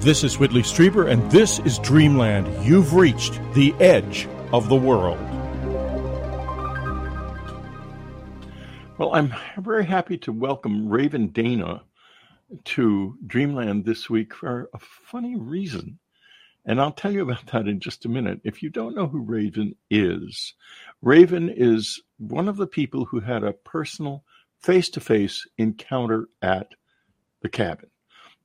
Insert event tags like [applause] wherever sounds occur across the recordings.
This is Whitley Strieber, and this is Dreamland. You've reached the edge of the world. Well, I'm very happy to welcome Raven Dana to Dreamland this week for a funny reason. And I'll tell you about that in just a minute. If you don't know who Raven is, Raven is one of the people who had a personal face to face encounter at the cabin.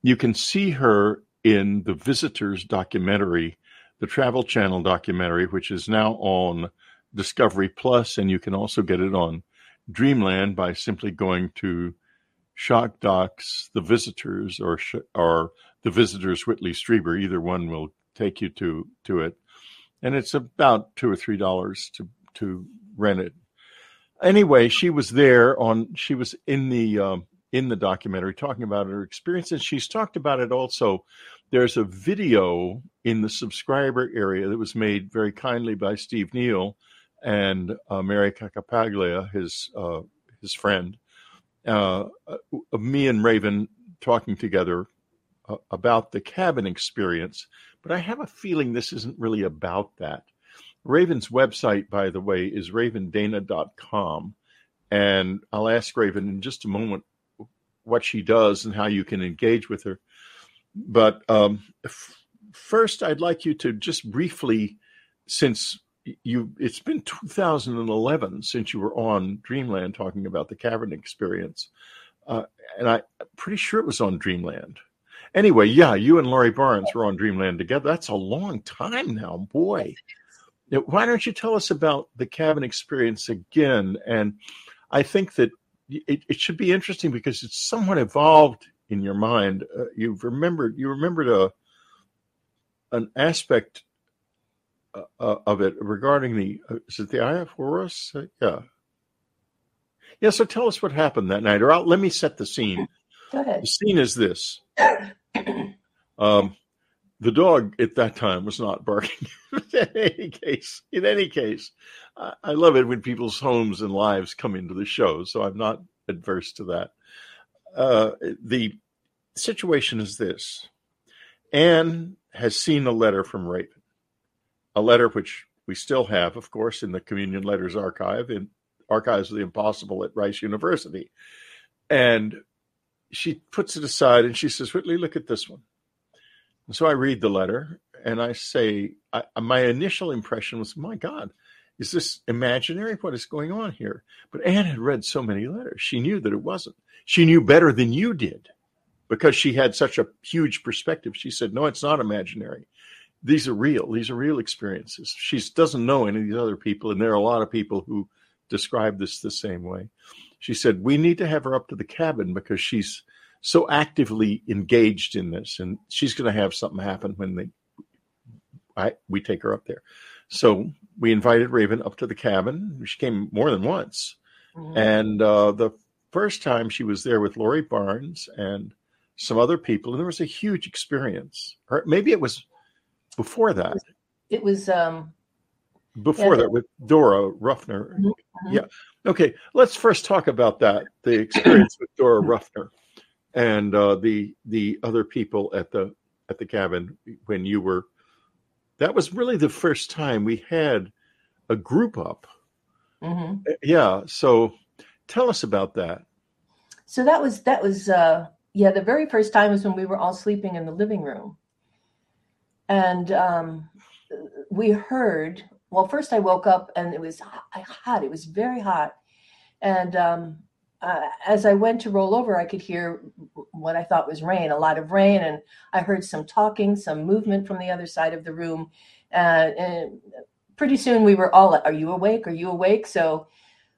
You can see her in the Visitors documentary, the Travel Channel documentary, which is now on Discovery Plus, and you can also get it on Dreamland by simply going to Shock Docs, The Visitors, or or The Visitors Whitley Strieber. Either one will take you to to it, and it's about two or three dollars to to rent it. Anyway, she was there on. She was in the um, in the documentary talking about her experience, and she's talked about it also. There's a video in the subscriber area that was made very kindly by Steve Neal and uh, Mary Cacapaglia, his uh, his friend, uh, of me and Raven talking together uh, about the cabin experience. But I have a feeling this isn't really about that. Raven's website, by the way, is ravendana.com. And I'll ask Raven in just a moment what she does and how you can engage with her. But um, f- first, I'd like you to just briefly, since you it's been 2011 since you were on Dreamland talking about the cavern experience, uh, and I, I'm pretty sure it was on Dreamland. Anyway, yeah, you and Laurie Barnes were on Dreamland together. That's a long time now, boy. Why don't you tell us about the cabin experience again? And I think that it, it should be interesting because it's somewhat evolved in your mind. Uh, you've remembered you remembered a an aspect uh, uh of it regarding the uh, is it the Horus? Uh, yeah, yeah. So tell us what happened that night, or I'll, let me set the scene. Go ahead. The scene is this. Um, the dog at that time was not barking. [laughs] in any case, in any case, I, I love it when people's homes and lives come into the show, so I'm not adverse to that. Uh, the situation is this: Anne has seen a letter from Raven, a letter which we still have, of course, in the Communion Letters Archive in Archives of the Impossible at Rice University, and she puts it aside and she says, "Whitley, look at this one." And so I read the letter and I say, I, my initial impression was, my God, is this imaginary? What is going on here? But Anne had read so many letters. She knew that it wasn't. She knew better than you did because she had such a huge perspective. She said, no, it's not imaginary. These are real. These are real experiences. She doesn't know any of these other people. And there are a lot of people who describe this the same way. She said, we need to have her up to the cabin because she's so actively engaged in this, and she's going to have something happen when they I we take her up there. So we invited Raven up to the cabin. She came more than once, mm-hmm. and uh, the first time she was there with Laurie Barnes and some other people, and there was a huge experience. Or maybe it was before that. It was um, before yeah, that with Dora Ruffner. Mm-hmm. Yeah. Okay. Let's first talk about that. The experience with Dora [clears throat] Ruffner and uh, the the other people at the at the cabin when you were. That was really the first time we had a group up. Mm-hmm. Uh, yeah. So tell us about that. So that was that was uh, yeah the very first time was when we were all sleeping in the living room, and um, we heard. Well, first I woke up and it was hot. It was very hot, and um, uh, as I went to roll over, I could hear what I thought was rain, a lot of rain, and I heard some talking, some movement from the other side of the room. Uh, and pretty soon we were all, Are you awake? Are you awake? So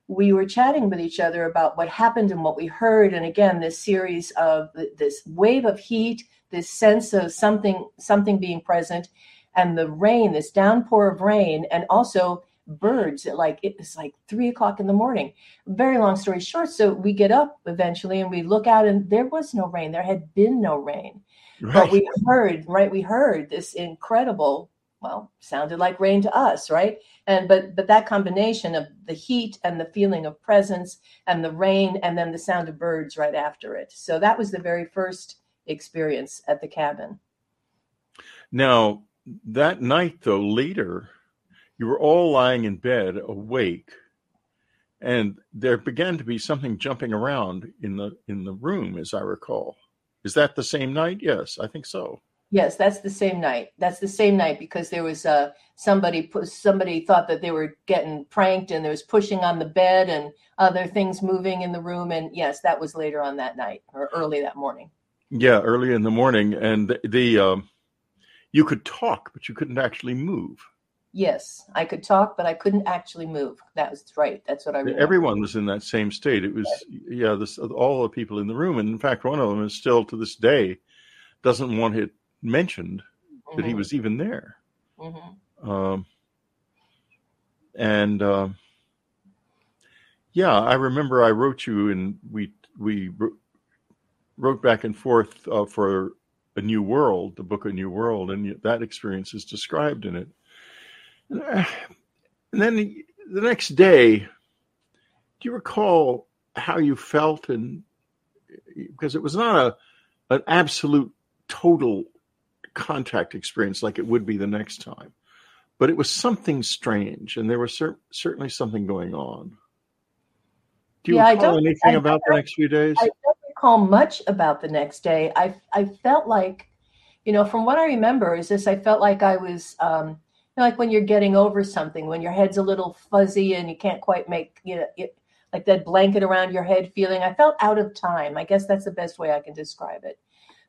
we were chatting with each other about what happened and what we heard. And again, this series of this wave of heat, this sense of something, something being present, and the rain, this downpour of rain, and also birds at like it was like three o'clock in the morning. Very long story short. So we get up eventually and we look out and there was no rain. There had been no rain. Right. But we [laughs] heard, right? We heard this incredible, well, sounded like rain to us, right? And but but that combination of the heat and the feeling of presence and the rain and then the sound of birds right after it. So that was the very first experience at the cabin. Now, that night, though, later, you were all lying in bed awake, and there began to be something jumping around in the in the room, as I recall. Is that the same night? Yes, I think so. Yes, that's the same night. That's the same night because there was uh, somebody somebody thought that they were getting pranked and there was pushing on the bed and other things moving in the room. And yes, that was later on that night or early that morning. Yeah, early in the morning, and the, the um, you could talk, but you couldn't actually move. Yes, I could talk, but I couldn't actually move. That was right. That's what I remember. Everyone was in that same state. It was yeah, this all the people in the room, and in fact, one of them is still to this day doesn't want it mentioned mm-hmm. that he mm-hmm. was even there. Mm-hmm. Um, and uh, yeah, I remember I wrote you, and we we wrote back and forth uh, for a new world, the book A New World, and that experience is described in it. And, then the, next day, do you recall how you felt? And because it was not a an absolute total contact experience like it would be the next time. But it was something strange, and there was cer- certainly something going on. Do you yeah, recall anything about the next few days? I don't recall much about the next day. I I felt like, you know, from what I remember, is this: I felt like I was, um, like when you're getting over something, when your head's a little fuzzy and you can't quite make, you know, it, like that blanket around your head feeling. I felt out of time. I guess that's the best way I can describe it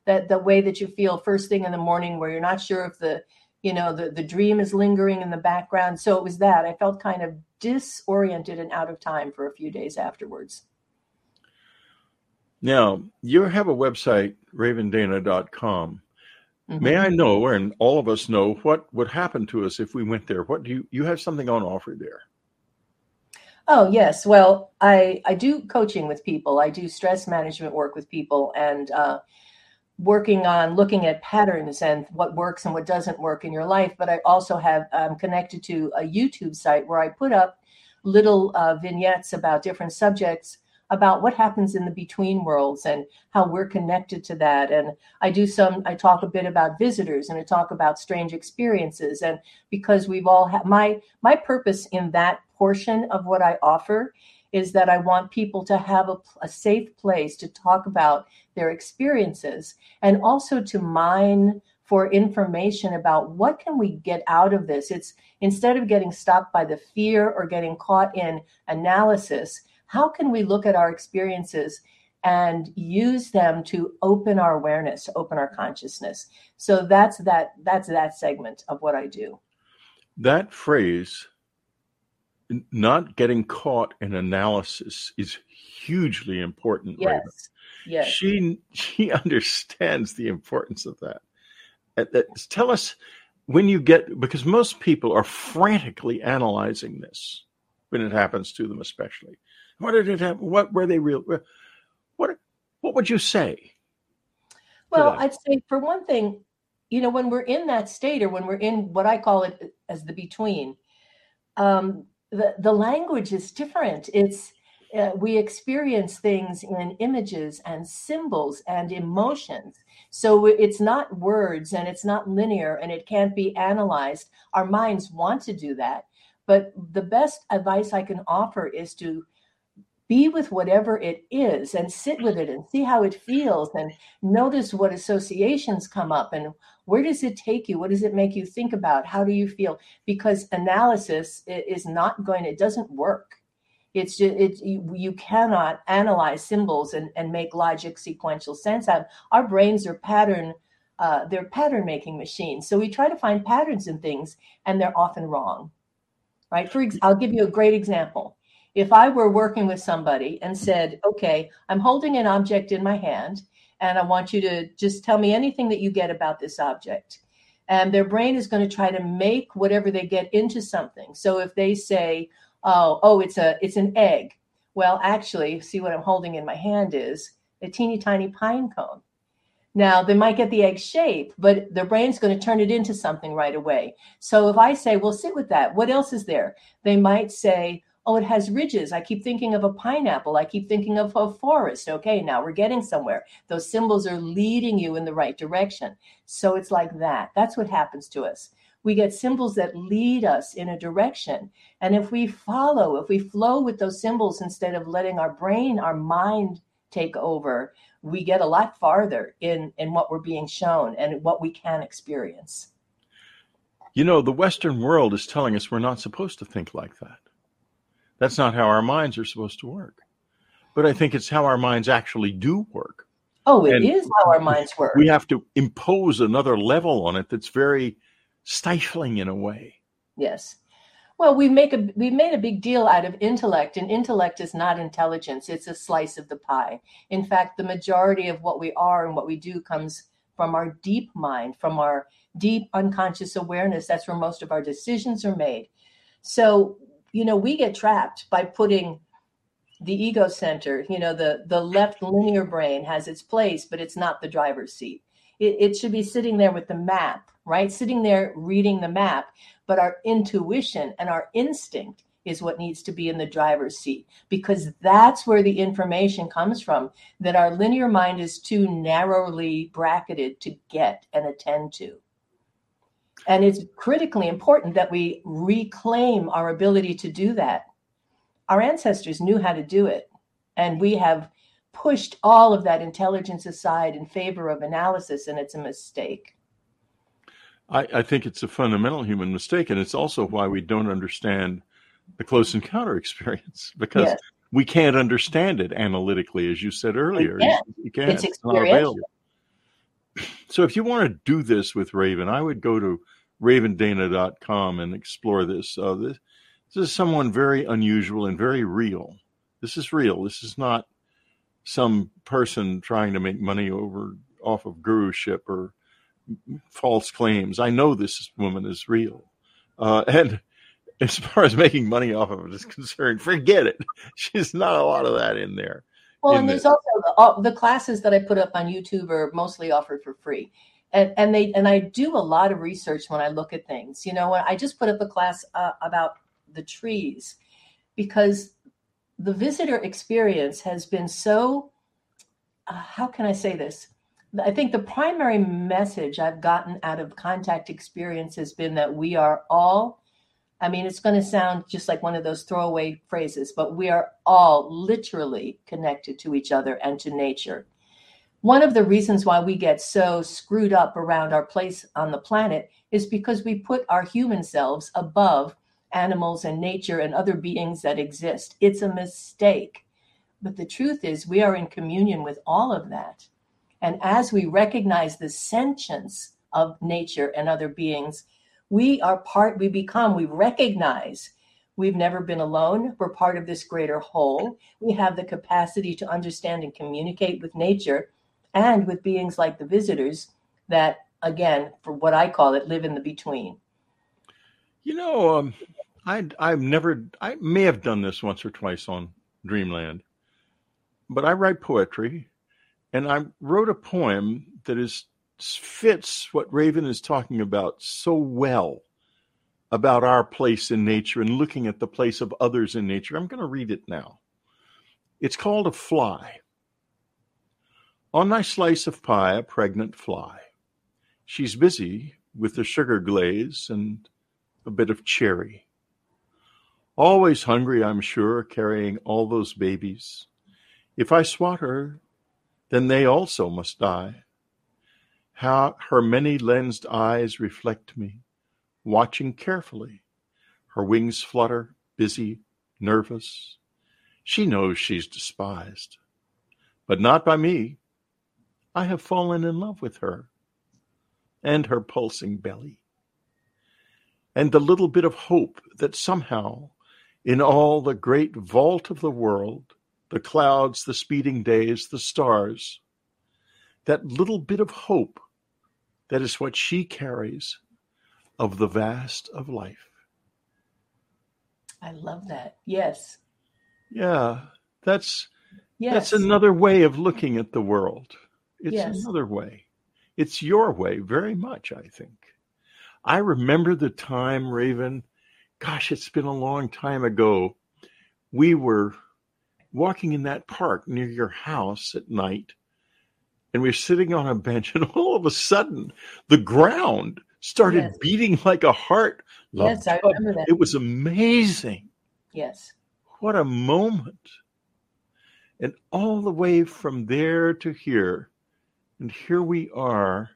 that the way that you feel first thing in the morning where you're not sure if the you know the, the dream is lingering in the background so it was that i felt kind of disoriented and out of time for a few days afterwards now you have a website ravendana.com mm-hmm. may i know and all of us know what would happen to us if we went there what do you you have something on offer there Oh yes, well I I do coaching with people. I do stress management work with people, and uh, working on looking at patterns and what works and what doesn't work in your life. But I also have um, connected to a YouTube site where I put up little uh, vignettes about different subjects about what happens in the between worlds and how we're connected to that. And i do some i talk a bit about visitors and i talk about strange experiences. And because we've all had my my purpose in that portion of what i offer is that I want people to have a, a, safe place to talk about their experiences and also to mine for information about what can we get out of this. It's instead of getting stopped by the fear or getting caught in analysis how can we look at our experiences and use them to open our awareness to open our consciousness so that's that that's that segment of what i do that phrase not getting caught in analysis is hugely important. Yes. Raven. Yes. She she [laughs] understands the importance of that. Uh, uh, tell us when you get because most people are frantically analyzing this when it happens to them, especially. What did it happen? What were they real? What what would you say? Well, I'd say for one thing, you know, when we're in that state or when we're in what I call it as the between, um, the, the language is different. It's uh, we experience things in images and symbols and emotions. So it's not words and it's not linear and it can't be analyzed. Our minds want to do that. But the best advice I can offer is to be with whatever it is and sit with it and see how it feels and notice what associations come up and where does it take you? What does it make you think about? How do you feel? Because analysis is not going it doesn't work. It's just it's you, cannot analyze symbols and, and make logic sequential sense out. Our brains are pattern uh, they're pattern making machines. So we try to find patterns in things and they're often wrong right? For ex- i'll give you a great example if i were working with somebody and said okay i'm holding an object in my hand and I want you to just tell me anything that you get about this object. And their brain is going to try to make whatever they get into something. So if they say, "Oh, oh, it's a it's an egg," well, actually, see what I'm holding in my hand is a teeny tiny pine cone. Now they might get the egg shape, but their brain's going to turn it into something right away. So if I say, "Well, sit with that," what else is there? They might say, Oh, it has ridges. I keep thinking of a pineapple. I keep thinking of a forest. Okay, now we're getting somewhere. Those symbols are leading you in the right direction. So it's like that. That's what happens to us. We get symbols that lead us in a direction. And if we follow, if we flow with those symbols instead of letting our brain, our mind take over, we get a lot farther in, in what we're being shown and what we can experience. You know, the Western world is telling us we're not supposed to think like that. That's not how our minds are supposed to work. But I think it's how our minds actually do work. Oh, it and is how our minds work. We have to impose another level on it that's very stifling in a way. Yes. Well, we make a we made a big deal out of intellect, and intellect is not intelligence; it's a slice of the pie. In fact, the majority of what we are and what we do comes from our deep mind, from our deep unconscious awareness. That's where most of our decisions are made. So, you know, we get trapped by putting the ego center, you know, the the left linear brain has its place, but it's not the driver's seat. It, it should be sitting there with the map, right? Sitting there reading the map, but our intuition and our instinct is what needs to be in the driver's seat because that's where the information comes from that our linear mind is too narrowly bracketed to get and attend to. And it's critically important that we reclaim our ability to do that. Our ancestors knew how to do it, and we have pushed all of that intelligence aside in favor of analysis, and it's a mistake. I, I think it's a fundamental human mistake, and it's also why we don't understand the close encounter [laughs] experience because yes. we can't understand it analytically, as you said earlier. You, you can't. It's, it's not available. So if you want to do this with Raven, I would go to ravendana.com and explore this. Uh, this. This is someone very unusual and very real. This is real. This is not some person trying to make money over off of guruship or false claims. I know this woman is real. Uh, [laughs] and as far as making money off of it is concerned, forget it. [laughs] She's not a lot of that in there. Well, and there's also the, the, classes that I put up on YouTube are mostly offered for free. And, and they and I do a lot of research when I look at things. You know, I just put up a class uh, about the trees because the visitor experience has been so uh, how can I say this? I think the primary message I've gotten out of contact experience has been that we are all, I mean, it's going to sound just like one of those throwaway phrases, but we are all literally connected to each other and to nature. One of the reasons why we get so screwed up around our place on the planet is because we put our human selves above animals and nature and other beings that exist. It's a mistake. But the truth is, we are in communion with all of that. And as we recognize the sentience of nature and other beings, we are part, we become, we recognize we've never been alone. We're part of this greater whole. We have the capacity to understand and communicate with nature and with beings like the visitors that, again, for what I call it, live in the between. You know, um, I, I've never, I may have done this once or twice on Dreamland, but I write poetry and I wrote a poem that is fits what Raven is talking about so well about our place in nature and looking at the place of others in nature. I'm going to read it now. It's called A Fly. On my slice of pie, a pregnant fly. She's busy with the sugar glaze and a bit of cherry. Always hungry, I'm sure, carrying all those babies. If I swat her, then they also must die. How her many lensed eyes reflect me, watching carefully. Her wings flutter, busy, nervous. She knows she's despised, but not by me. I have fallen in love with her and her pulsing belly. And the little bit of hope that somehow, in all the great vault of the world, the clouds, the speeding days, the stars. That little bit of hope, that is what she carries of the vast of life. I love that. Yes. Yeah, that's yes. that's another way of looking at the world. It's yes. another way. It's your way very much, I think. I remember the time, Raven, gosh, it's been a long time ago we were walking in that park near your house at night, and we were sitting on a bench, and all of a sudden, the ground started Yes. beating like a heart. Yes, I remember that. It was amazing. Yes. What a moment. And all the way from there to here, and here we are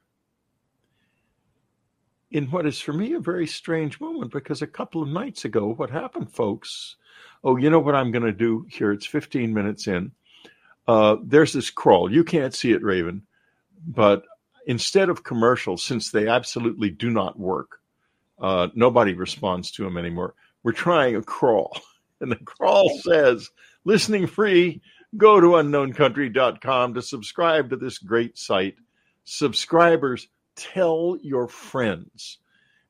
in what is for me a very strange moment because a couple of nights ago, what happened, folks? Oh, you know what I'm going to do here? It's 15 minutes in. Uh, there's this crawl. You can't see it, Raven, but instead of commercials, since they absolutely do not work, uh, nobody responds to them anymore. We're trying a crawl. [laughs] And the crawl says, listening free, go to unknowncountry.com to subscribe to this great site. Subscribers, tell your friends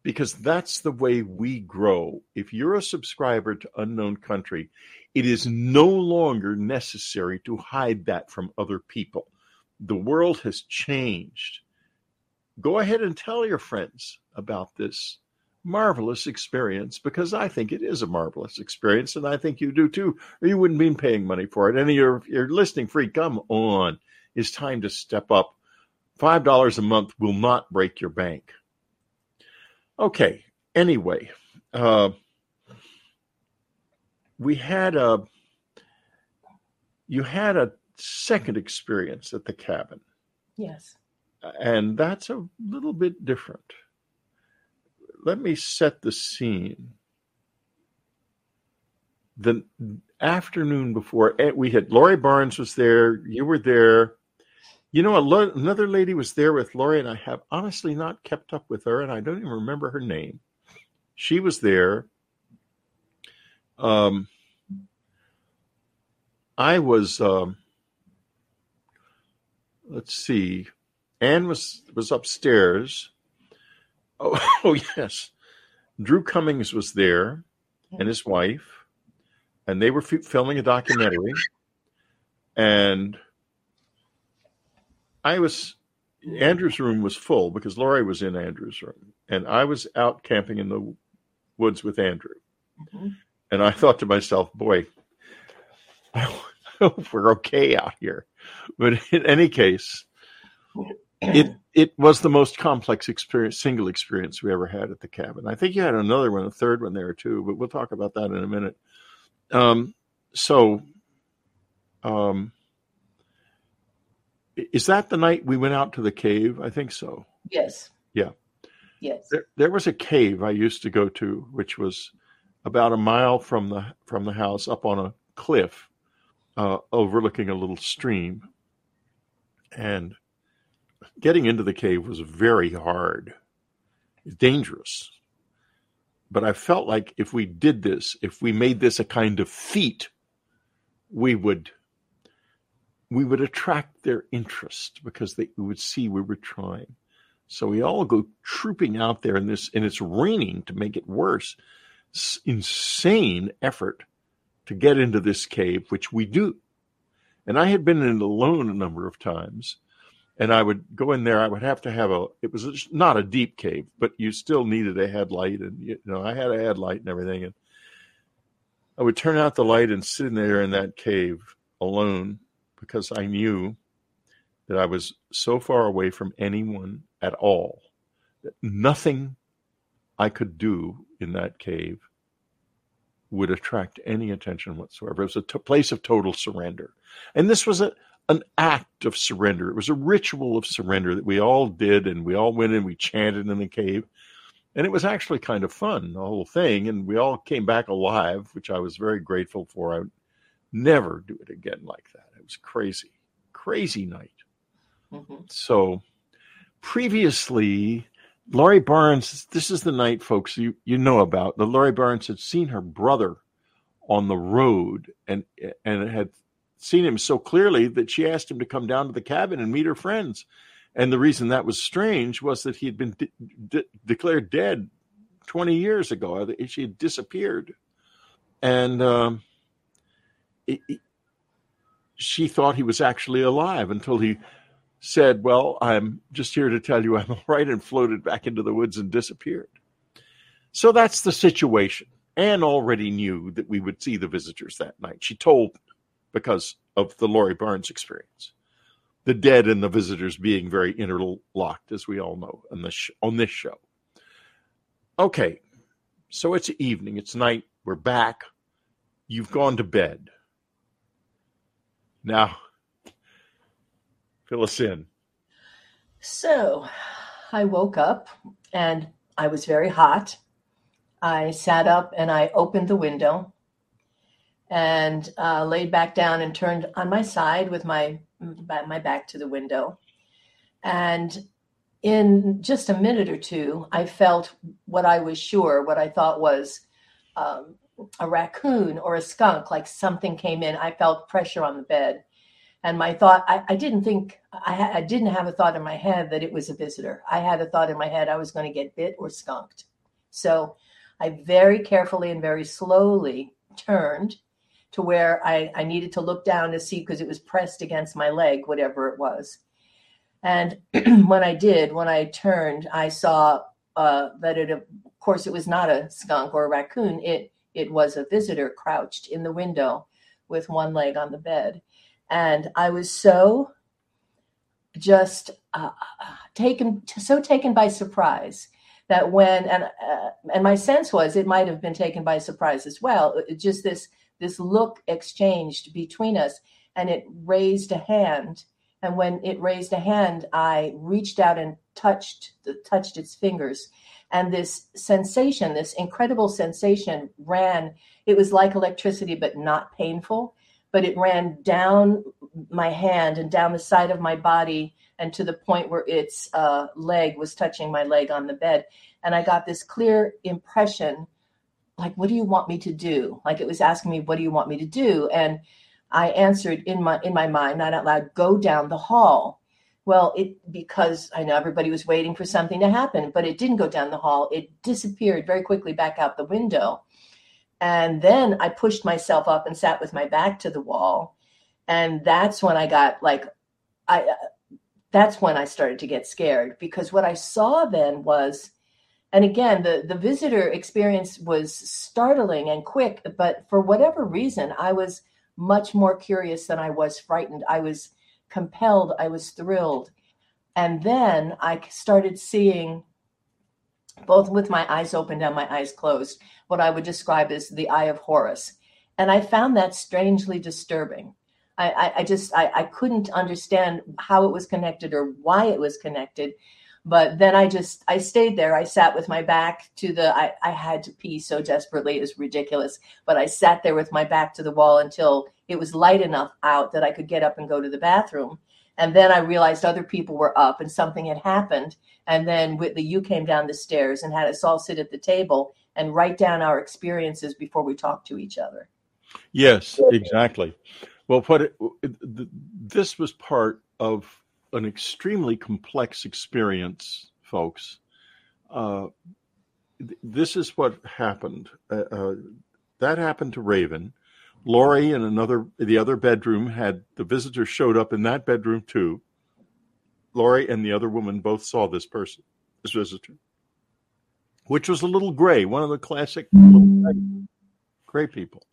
because that's the way we grow. If you're a subscriber to Unknown Country, it is no longer necessary to hide that from other people. The world has changed. Go ahead and tell your friends about this marvelous experience because I think it is a marvelous experience and I think you do too, or you wouldn't be paying money for it. And you're, you're listening free. Come on. It's time to step up. $5 a month will not break your bank. Okay. Anyway, uh, we had a, you had a second experience at the cabin, Yes. and that's a little bit different. Let me set the scene. The afternoon before, eh, we had Laurie Barnes was there. You were there. You know, lo- another lady was there with Lori, and I have honestly not kept up with her, and I don't even remember her name. She was there. Um, I was. Um, let's see. Anne was was upstairs. Oh, [laughs] oh yes, Drew Cummings was there, and his wife, and they were f- filming a documentary, and I was Andrew's room was full because Laurie was in Andrew's room, and I was out camping in the woods with Andrew, Mhm. and I thought to myself, boy, I hope we're okay out here. But in any case, it it was the most complex experience, single experience we ever had at the cabin. I think you had another one, a third one there too, but we'll talk about that in a minute. Um, so, um, is that the night we went out to the cave? I think so. Yes. Yeah. Yes. There, there was a cave I used to go to, which was about a mile from the from the house, up on a cliff, uh, overlooking a little stream, and getting into the cave was very hard, dangerous. But I felt like if we did this, if we made this a kind of feat, we would we would attract their interest because they would see we were trying. So we all go trooping out there in this, and it's raining to make it worse. S- insane effort to get into this cave, which we do. And I had been in alone a number of times, and I would go in there. I would have to have a. It was not a deep cave, but you still needed a headlight, and you know I had a headlight and everything. And I would turn out the light and sit in there in that cave alone because I knew that I was so far away from anyone at all that nothing I could do in that cave would attract any attention whatsoever. It was a t- place of total surrender. And this was a, an act of surrender. It was a ritual of surrender that we all did, and we all went in, we chanted in the cave. And it was actually kind of fun, the whole thing. And we all came back alive, which I was very grateful for. I would never do it again like that. It was crazy, crazy night. Mhm. So previously, Laurie Barnes, this is the night, folks, you, you know about. The Laurie Barnes had seen her brother on the road and and had seen him so clearly that she asked him to come down to the cabin and meet her friends. And the reason that was strange was that he had been de- de- declared dead 20 years ago. She had disappeared. And um, it, it- she thought he was actually alive until he said, Well, I'm just here to tell you I'm [laughs] all right, and floated back into the woods and disappeared. So that's the situation. Anne already knew that we would see the visitors that night. She told because of the Laurie Barnes experience. The dead and the visitors being very interlocked, as we all know on this, sh- on this show. Okay, so it's evening, it's night, we're back. You've gone to bed. Now, fill us in. So I woke up and I was very hot. I sat up and I opened the window and uh, laid back down and turned on my side with my my back to the window. And in just a minute or two, I felt what I was sure, what I thought was um, a raccoon or a skunk, like something came in. I felt pressure on the bed. And my thought, I, I didn't think, I, I didn't have a thought in my head that it was a visitor. I had a thought in my head I was going to get bit or skunked. So I very carefully and very slowly turned to where I, I needed to look down to see because it was pressed against my leg, whatever it was. And [clears throat] when I did, when I turned, I saw uh, that it, of course, it was not a skunk or a raccoon. It it was a visitor crouched in the window with one leg on the bed, and I was so just uh, taken so taken by surprise that when and uh, and my sense was it might have been taken by surprise as well. Just this this look exchanged between us, and it raised a hand. And when it raised a hand, I reached out and touched touched its fingers, and this sensation, this incredible sensation, ran. It was like electricity, but not painful. But it ran down my hand and down the side of my body and to the point where its uh, leg was touching my leg on the bed. And I got this clear impression like, what do you want me to do? Like it was asking me, what do you want me to do? And I answered in my in my mind, not out loud, go down the hall. Well, it because I know everybody was waiting for something to happen, but it didn't go down the hall. It disappeared very quickly back out the window. And then I pushed myself up and sat with my back to the wall. And that's when I got like I uh, that's when I started to get scared because what I saw then was, and again, the, the visitor experience was startling and quick, but for whatever reason, I was much more curious than I was frightened. I was compelled, I was thrilled. And then I started seeing, both with my eyes opened and my eyes closed, what I would describe as the eye of Horus. And I found that strangely disturbing. I, I just I, I couldn't understand how it was connected or why it was connected. But then I just I stayed there. I sat with my back to the I, I had to pee so desperately it was ridiculous. But I sat there with my back to the wall until it was light enough out that I could get up and go to the bathroom. And then I realized other people were up and something had happened. And then Whitley, you came down the stairs and had us all sit at the table and write down our experiences before we talked to each other. Yes, exactly. Well, what it, this was part of an extremely complex experience, folks. Uh, this is what happened. Uh, uh, that happened to Raven. Lori in another, the other bedroom had the visitor showed up in that bedroom too. Lori and the other woman both saw this person, this visitor, which was a little gray, one of the classic gray people.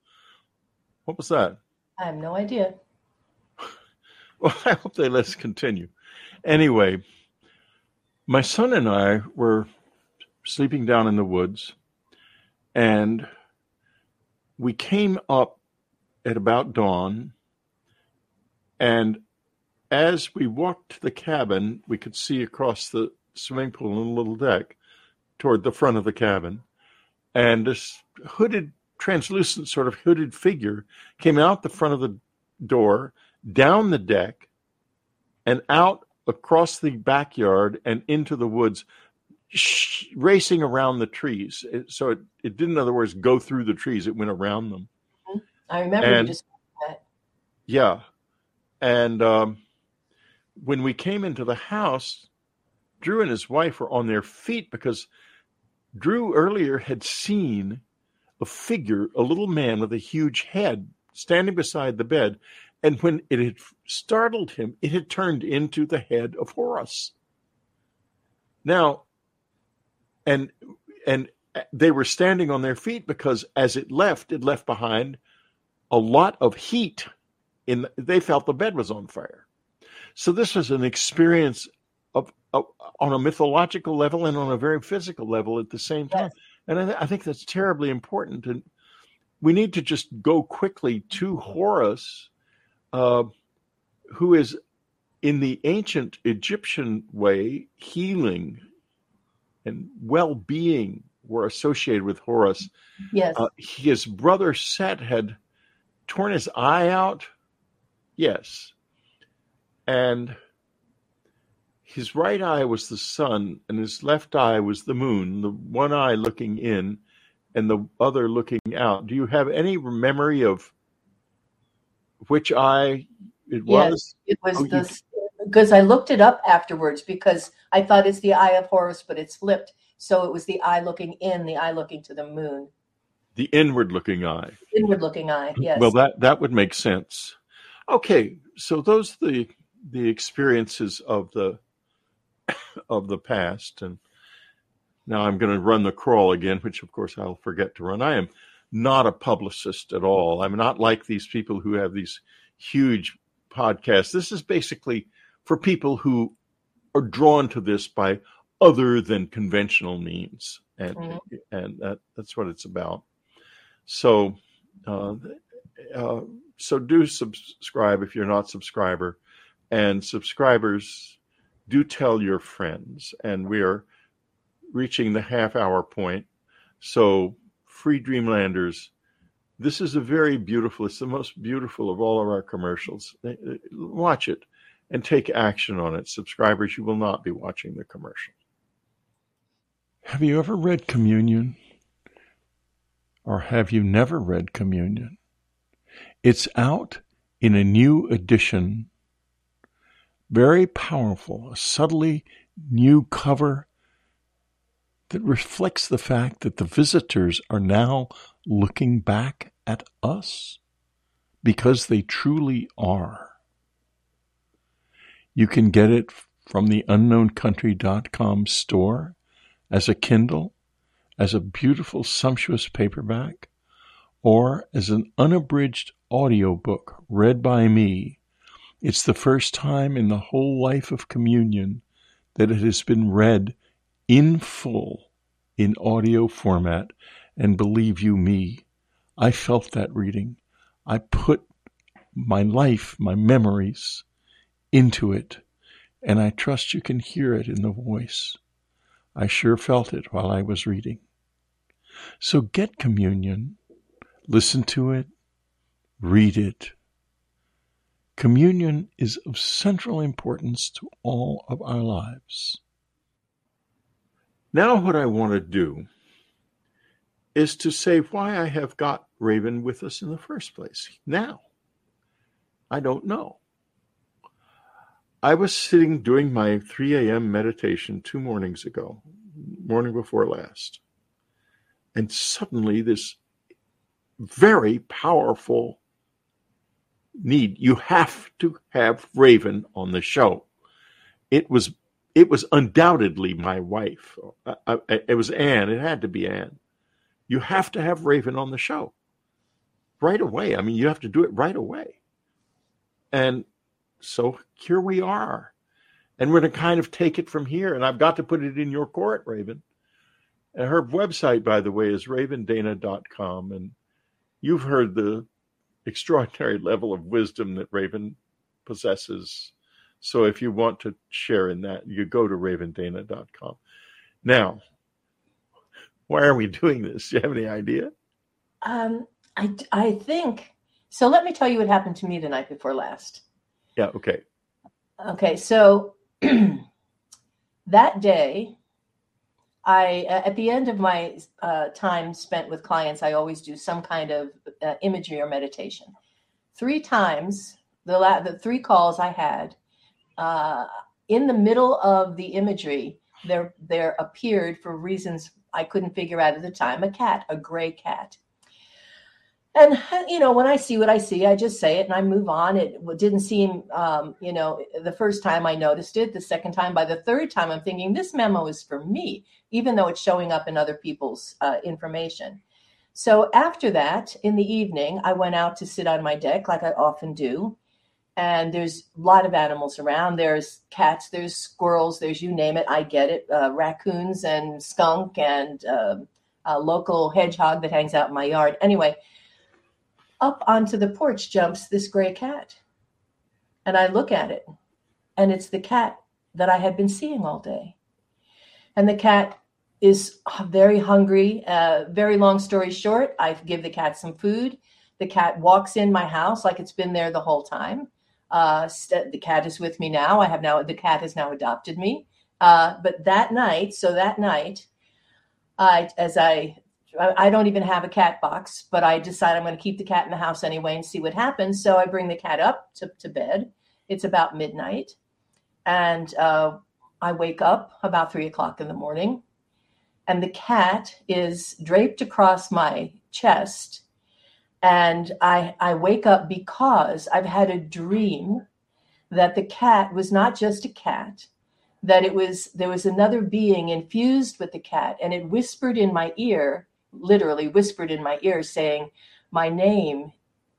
What was that? I have no idea. Well, [laughs] I hope they let us continue. Anyway, my son and I were sleeping down in the woods, and we came up at about dawn. And as we walked to the cabin, we could see across the swimming pool and a little deck toward the front of the cabin. And this hooded translucent sort of hooded figure came out the front of the door, down the deck, and out across the backyard and into the woods, sh- racing around the trees. It, so it, it didn't, in other words, go through the trees, it went around them. I remember and, you just that. Yeah. And um, when we came into the house, Drew and his wife were on their feet because Drew earlier had seen a figure, a little man with a huge head, standing beside the bed. And when it had startled him, it had turned into the head of Horus. Now, and and they were standing on their feet because as it left, it left behind a lot of heat. In they felt the bed was on fire. So this was an experience of, of on a mythological level and on a very physical level at the same time. Yes. And I, I think that's terribly important. And we need to just go quickly to Horus, uh, who is in the ancient Egyptian way, healing and well being were associated with Horus. Yes. Uh, his brother Set had torn his eye out. Yes. And his right eye was the sun, and his left eye was the moon, the one eye looking in and the other looking out. Do you have any memory of which eye it Yes, was? it was Oh, the because I looked it up afterwards because I thought it's the eye of Horus, but it's flipped. So it was the eye looking in, the eye looking to the moon, The inward looking eye. inward looking eye. [clears throat] Yes. Well, that that would make sense. Okay, so those are the the experiences of the [coughs] of the past, and now I'm going to run the crawl again, which of course I'll forget to run. I am not a publicist at all. I'm not like these people who have these huge podcasts. This is basically for people who are drawn to this by other than conventional means, and Mhm. and that, that's what it's about. So. Uh, uh, so do subscribe if you're not subscriber and subscribers do tell your friends and we are reaching the half hour point so free dreamlanders this is a very beautiful it's the most beautiful of all of our commercials. Watch it and take action on it. Subscribers you will not be watching the commercial. Have you ever read communion? Or have you never read communion? It's out in a new edition. Very powerful, a subtly new cover that reflects the fact that the visitors are now looking back at us because they truly are. You can get it from the unknowncountry.com store as a Kindle, as a beautiful, sumptuous paperback, or as an unabridged audiobook read by me. It's the first time in the whole life of communion that it has been read in full in audio format. And believe you me, I felt that reading. I put my life, my memories into it, and I trust you can hear it in the voice. I sure felt it while I was reading. So get communion, listen to it, read it. Communion is of central importance to all of our lives. Now, what I want to do is to say why I have got Raven with us in the first place. Now, I don't know. I was sitting doing my 3 a.m. meditation two mornings ago, morning before last, and suddenly this very powerful need. You have to have Raven on the show. It was it was undoubtedly my wife. I, I, it was Anne. It had to be Anne. You have to have Raven on the show right away. I mean, you have to do it right away. And so here we are. And we're going to kind of take it from here. And I've got to put it in your court, Raven. And her website, by the way, is ravendana.com. And you've heard the extraordinary level of wisdom that Raven possesses. So if you want to share in that, you go to ravendana.com. Now, why are we [laughs] doing this? Do you have any idea? um, I, I think so. Let me tell you what happened to me the night before last. Yeah, okay. Okay, so [clears throat] that day, I at the end of my uh, time spent with clients, I always do some kind of uh, imagery or meditation. Three times, the la- the three calls I had, uh, in the middle of the imagery, there there appeared for reasons I couldn't figure out at the time a cat, a gray cat. and you know when i see what i see i just say it and i move on it didn't seem um, you know the first time i noticed it the second time by the third time i'm thinking this memo is for me even though it's showing up in other people's uh, information so after that in the evening i went out to sit on my deck like i often do and there's a lot of animals around there's cats there's squirrels there's you name it i get it uh, raccoons and skunk and uh, a local hedgehog that hangs out in my yard anyway up onto the porch jumps this gray cat. And I look at it, and it's the cat that I had been seeing all day. And the cat is very hungry. Uh, very long story short, I give the cat some food. The cat walks in my house like it's been there the whole time. Uh, st- the cat is with me now. I have now, the cat has now adopted me. Uh, but that night, so that night, I, as I I don't even have a cat box, but I decide I'm going to keep the cat in the house anyway and see what happens. So I bring the cat up to, to bed. It's about midnight. And uh, I wake up about three o'clock in the morning. And the cat is draped across my chest. And I, I wake up because I've had a dream that the cat was not just a cat, that it was there was another being infused with the cat, and it whispered in my ear literally whispered in my ear saying, My name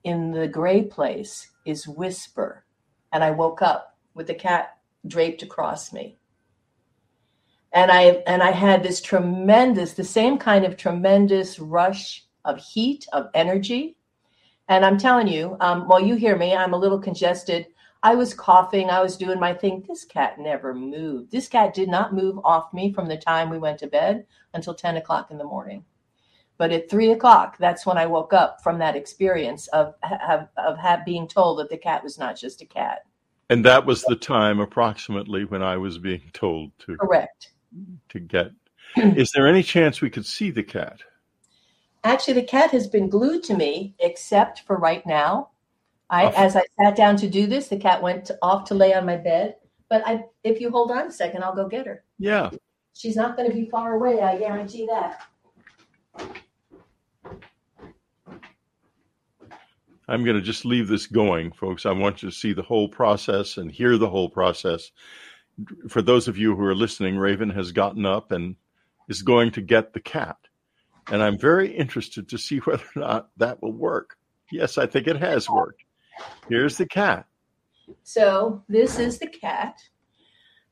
in the gray place is Whisper. And I woke up with the cat draped across me. And I and I had this tremendous, the same kind of tremendous rush of heat, of energy. And I'm telling you, um, while you hear me, I'm a little congested. I was coughing. I was doing my thing. This cat never moved. This cat did not move off me from the time we went to bed until 10 o'clock in the morning. But at three o'clock, that's when I woke up from that experience of of, of have, being told that the cat was not just a cat. And that was the time approximately when I was being told to correct to get. Is there any chance we could see the cat? Actually, the cat has been glued to me, except for right now. I, oh. as I sat down to do this, the cat went to, off to lay on my bed. But I, if you hold on a second, I'll go get her. Yeah. She's not going to be far away. I guarantee that. I'm going to just leave this going, folks. I want you to see the whole process and hear the whole process. For those of you who are listening, Raven has gotten up and is going to get the cat. And I'm very interested to see [laughs] whether or not that will work. Yes, I think it has worked. Here's the cat. So, this is the cat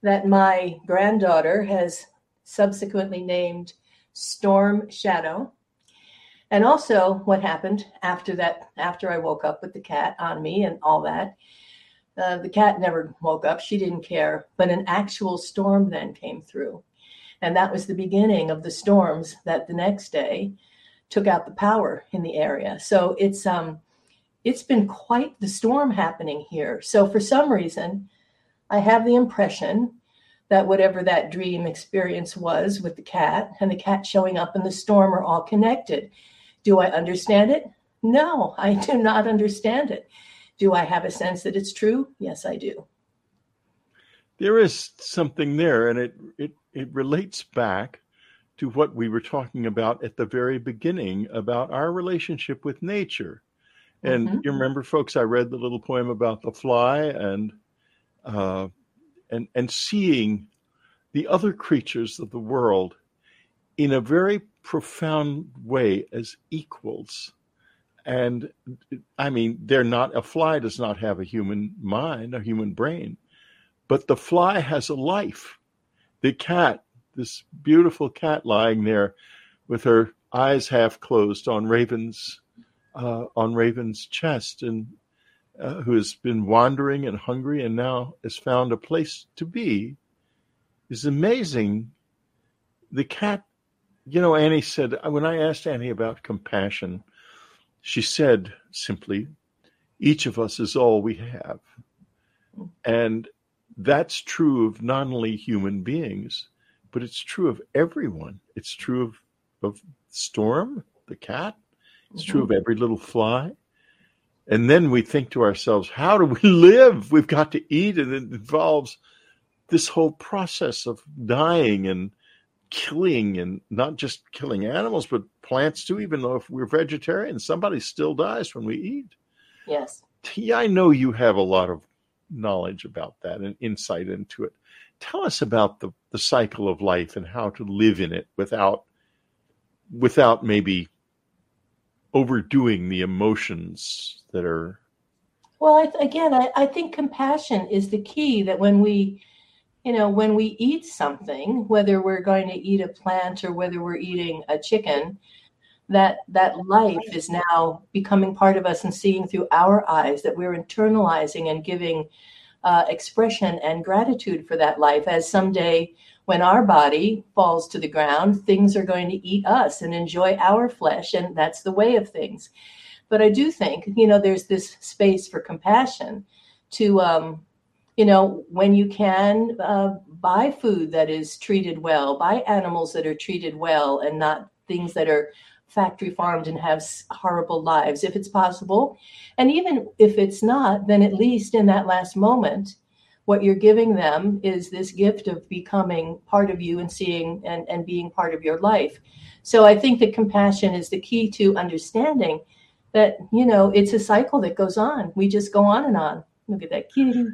that my granddaughter has subsequently named Storm Shadow. And also, what happened after that, after I woke up with the cat on me and all that, uh, the cat never woke up. She didn't care. But an actual storm then came through. And that was the beginning of the storms that the next day took out the power in the area. So it's um it's been quite the storm happening here. So for some reason, I have the impression that whatever that dream experience was with the cat and the cat showing up in the storm are all connected. Do I understand it? No, I do not understand it. Do I have a sense that it's true? Yes, I do. There is something there, and it, it, it relates back to what we were talking about at the very beginning about our relationship with nature. And mm-hmm. you remember, folks, I read the little poem about the fly and uh, and and seeing the other creatures of the world in a very profound way as equals. And I mean, they're not, a fly does not have a human mind, a human brain, but the fly has a life. The cat, this beautiful cat lying there with her eyes half closed on Raven's, uh, on Raven's chest and uh, who has been wandering and hungry and now has found a place to be is amazing. The cat you know, Annie said, uh, when I asked Annie about compassion, she said simply, each of us is all we have. And that's true of not only human beings, but it's true of everyone. It's true of, of Storm, the cat. It's mm-hmm. true of every little fly. And then we think to ourselves, how do we live? We've got to eat, and it involves this whole process of dying and killing and not just killing animals, but plants too, even though if we're vegetarian, somebody still dies when we eat. Yes. Yeah, I know you have a lot of knowledge about that and insight into it. Tell us about the, the cycle of life and how to live in it without without maybe overdoing the emotions that are well I, again I, I think compassion is the key that when we you know when we eat something whether we're going to eat a plant or whether we're eating a chicken that that life is now becoming part of us and seeing through our eyes that we're internalizing and giving uh, expression and gratitude for that life as someday when our body falls to the ground, things are going to eat us and enjoy our flesh. And that's the way of things. But I do think, you know, there's this space for compassion to, um, you know, when you can uh, buy food that is treated well, buy animals that are treated well and not things that are factory farmed and have horrible lives if it's possible. And even if it's not, then at least in that last moment, what you're giving them is this gift of becoming part of you and seeing and, and being part of your life. So I think that compassion is the key to understanding that, you know, it's a cycle that goes on. We just go on and on. Look at that kitty.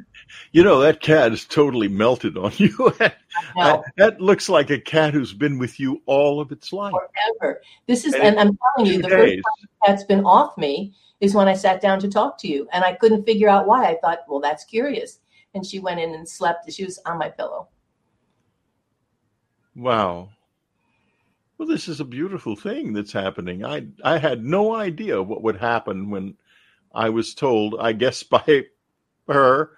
You know, that cat is totally melted on you. [laughs] that, that looks like a cat who's been with you all of its life. Forever. This is, and, and I'm telling you, the days. first time cat's been off me is when I sat down to talk to you. And I couldn't figure out why. I thought, well, that's curious and she went in and slept. She was on my pillow. Wow. Well, this is a beautiful thing that's happening. I I had no idea what would happen when I was told, I guess [laughs] by her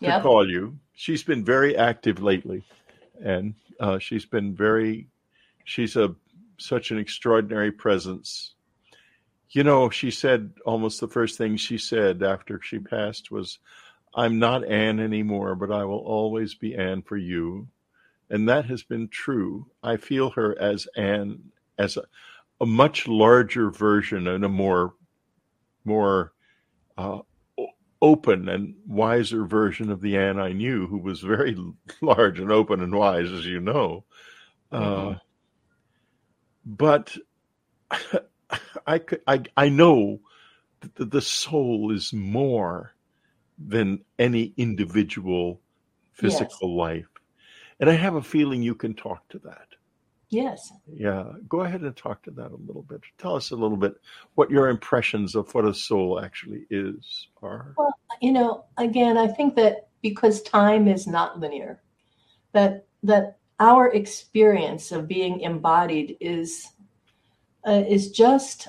to yep. call you. She's been very active lately, and uh, she's been very. She's a such an extraordinary presence. You know, she said almost the first thing she said after she passed was, I'm not Anne anymore, but I will always be Anne for you. And that has been true. I feel her as Anne, as a, a much larger version and a more, more uh, open and wiser version of the Anne I knew, who was very large and open and wise, as you know. Uh, mm-hmm. Uh, but [laughs] I, I, I know that the soul is more than any individual physical yes. life. And I have a feeling you can talk to that. Yes. Yeah. Go ahead and talk to that a little bit. Tell us a little bit what your impressions of what a soul actually is are. Well, you know, again, I think that because time is not linear, that that our experience of being embodied is uh, is just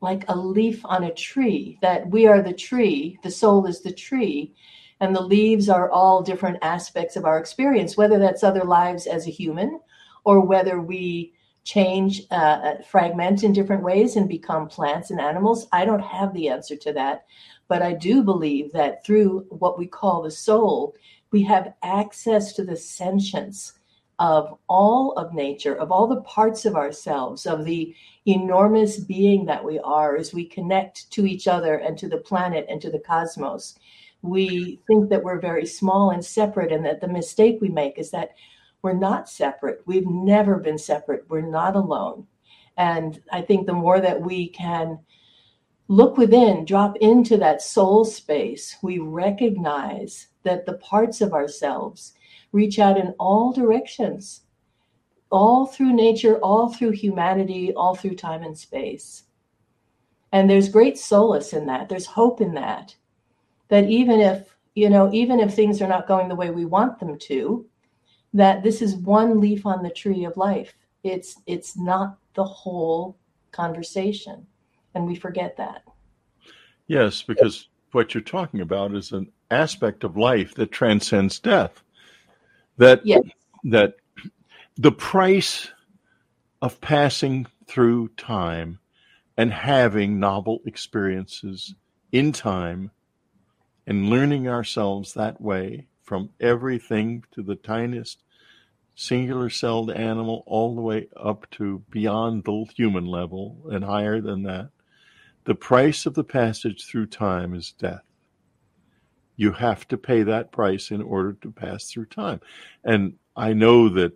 like a leaf on a tree, that we are the tree, the soul is the tree, and the leaves are all different aspects of our experience, whether that's other lives as a human or whether we change, uh, uh, fragment in different ways and become plants and animals. I don't have the answer to that. But I do believe that through what we call the soul, we have access to the sentience of all of nature, of all the parts of ourselves, of the enormous being that we are as we connect to each other and to the planet and to the cosmos. We think that we're very small and separate, and that the mistake we make is that we're not separate. We've never been separate. We're not alone. And I think the more that we can look within, drop into that soul space, we recognize that the parts of ourselves reach out in all directions, all through nature, all through humanity, all through time and space. And there's great solace in that. There's hope in that. That even if, you know, even if things are not going the way we want them to, that this is one leaf on the tree of life. It's it's not the whole conversation. And we forget that. Yes, because what you're talking about is an aspect of life that transcends death that yes. that the price of passing through time and having novel experiences in time and learning ourselves that way from everything to the tiniest singular celled animal all the way up to beyond the human level and higher than that. The price of the passage through time is death you have to pay that price in order to pass through time. And I know that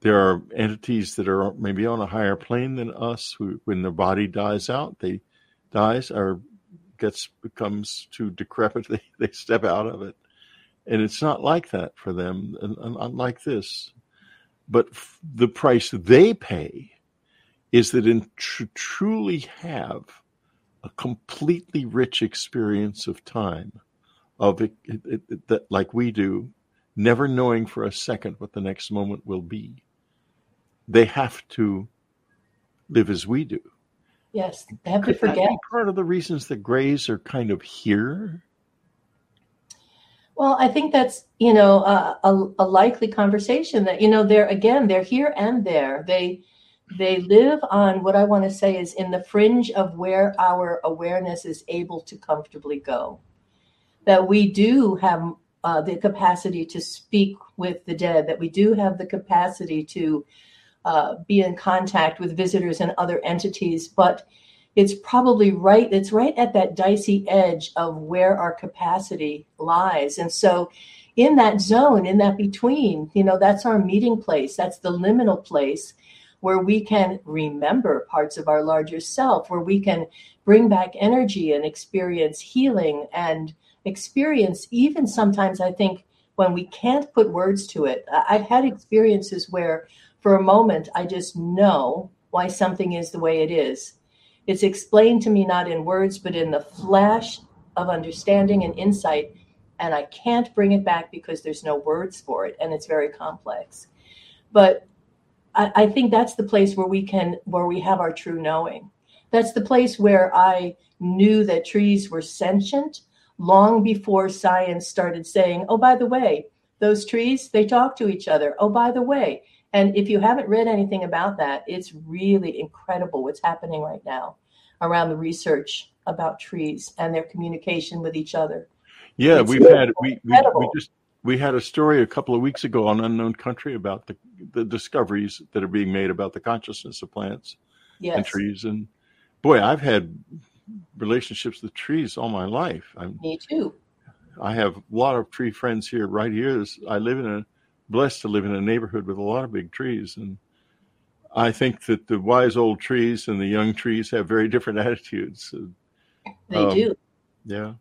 there are entities that are maybe on a higher plane than us who when their body dies out they dies or gets becomes too decrepit [laughs] they, they step out of it and it's not like that for them unlike this but the price they pay is that in tr- truly have a completely rich experience of time of it, it, it, that like we do never knowing for a second what the next moment will be they have to live as we do. Yes, they have to forget. part of the reasons that grays are kind of here. Well, I think that's you know a, a, a likely conversation that you know they're again they're here and there. They they live on what I want to say is in the fringe of where our awareness is able to comfortably go. That we do have uh, the capacity to speak with the dead. That we do have the capacity to uh, be in contact with visitors and other entities, but it's probably right, it's right at that dicey edge of where our capacity lies. And so, in that zone, in that between, you know, that's our meeting place, that's the liminal place where we can remember parts of our larger self, where we can bring back energy and experience healing and experience, even sometimes, I think, when we can't put words to it. I've had experiences where for a moment, I just know why something is the way it is. It's explained to me not in words, but in the flash of understanding and insight. And I can't bring it back because there's no words for it. And it's very complex. But I, I think that's the place where we can, where we have our true knowing. That's the place where I knew that trees were sentient long before science started saying, oh, by the way, those trees, they talk to each other. Oh, by the way, and if you haven't read anything about that, it's really incredible what's happening right now around the research about trees and their communication with each other. Yeah, it's we've really had we, we, we just we had a story a couple of weeks ago on Unknown Country about the the discoveries that are being made about the consciousness of plants yes. and trees. And boy, I've had relationships with trees all my life. I'm, Me too. I have a lot of tree friends here, right here. I live in a blessed to live in a neighborhood with a lot of big trees. And I think that the wise old trees and the young trees have very different [laughs] attitudes. They um, do. Yeah.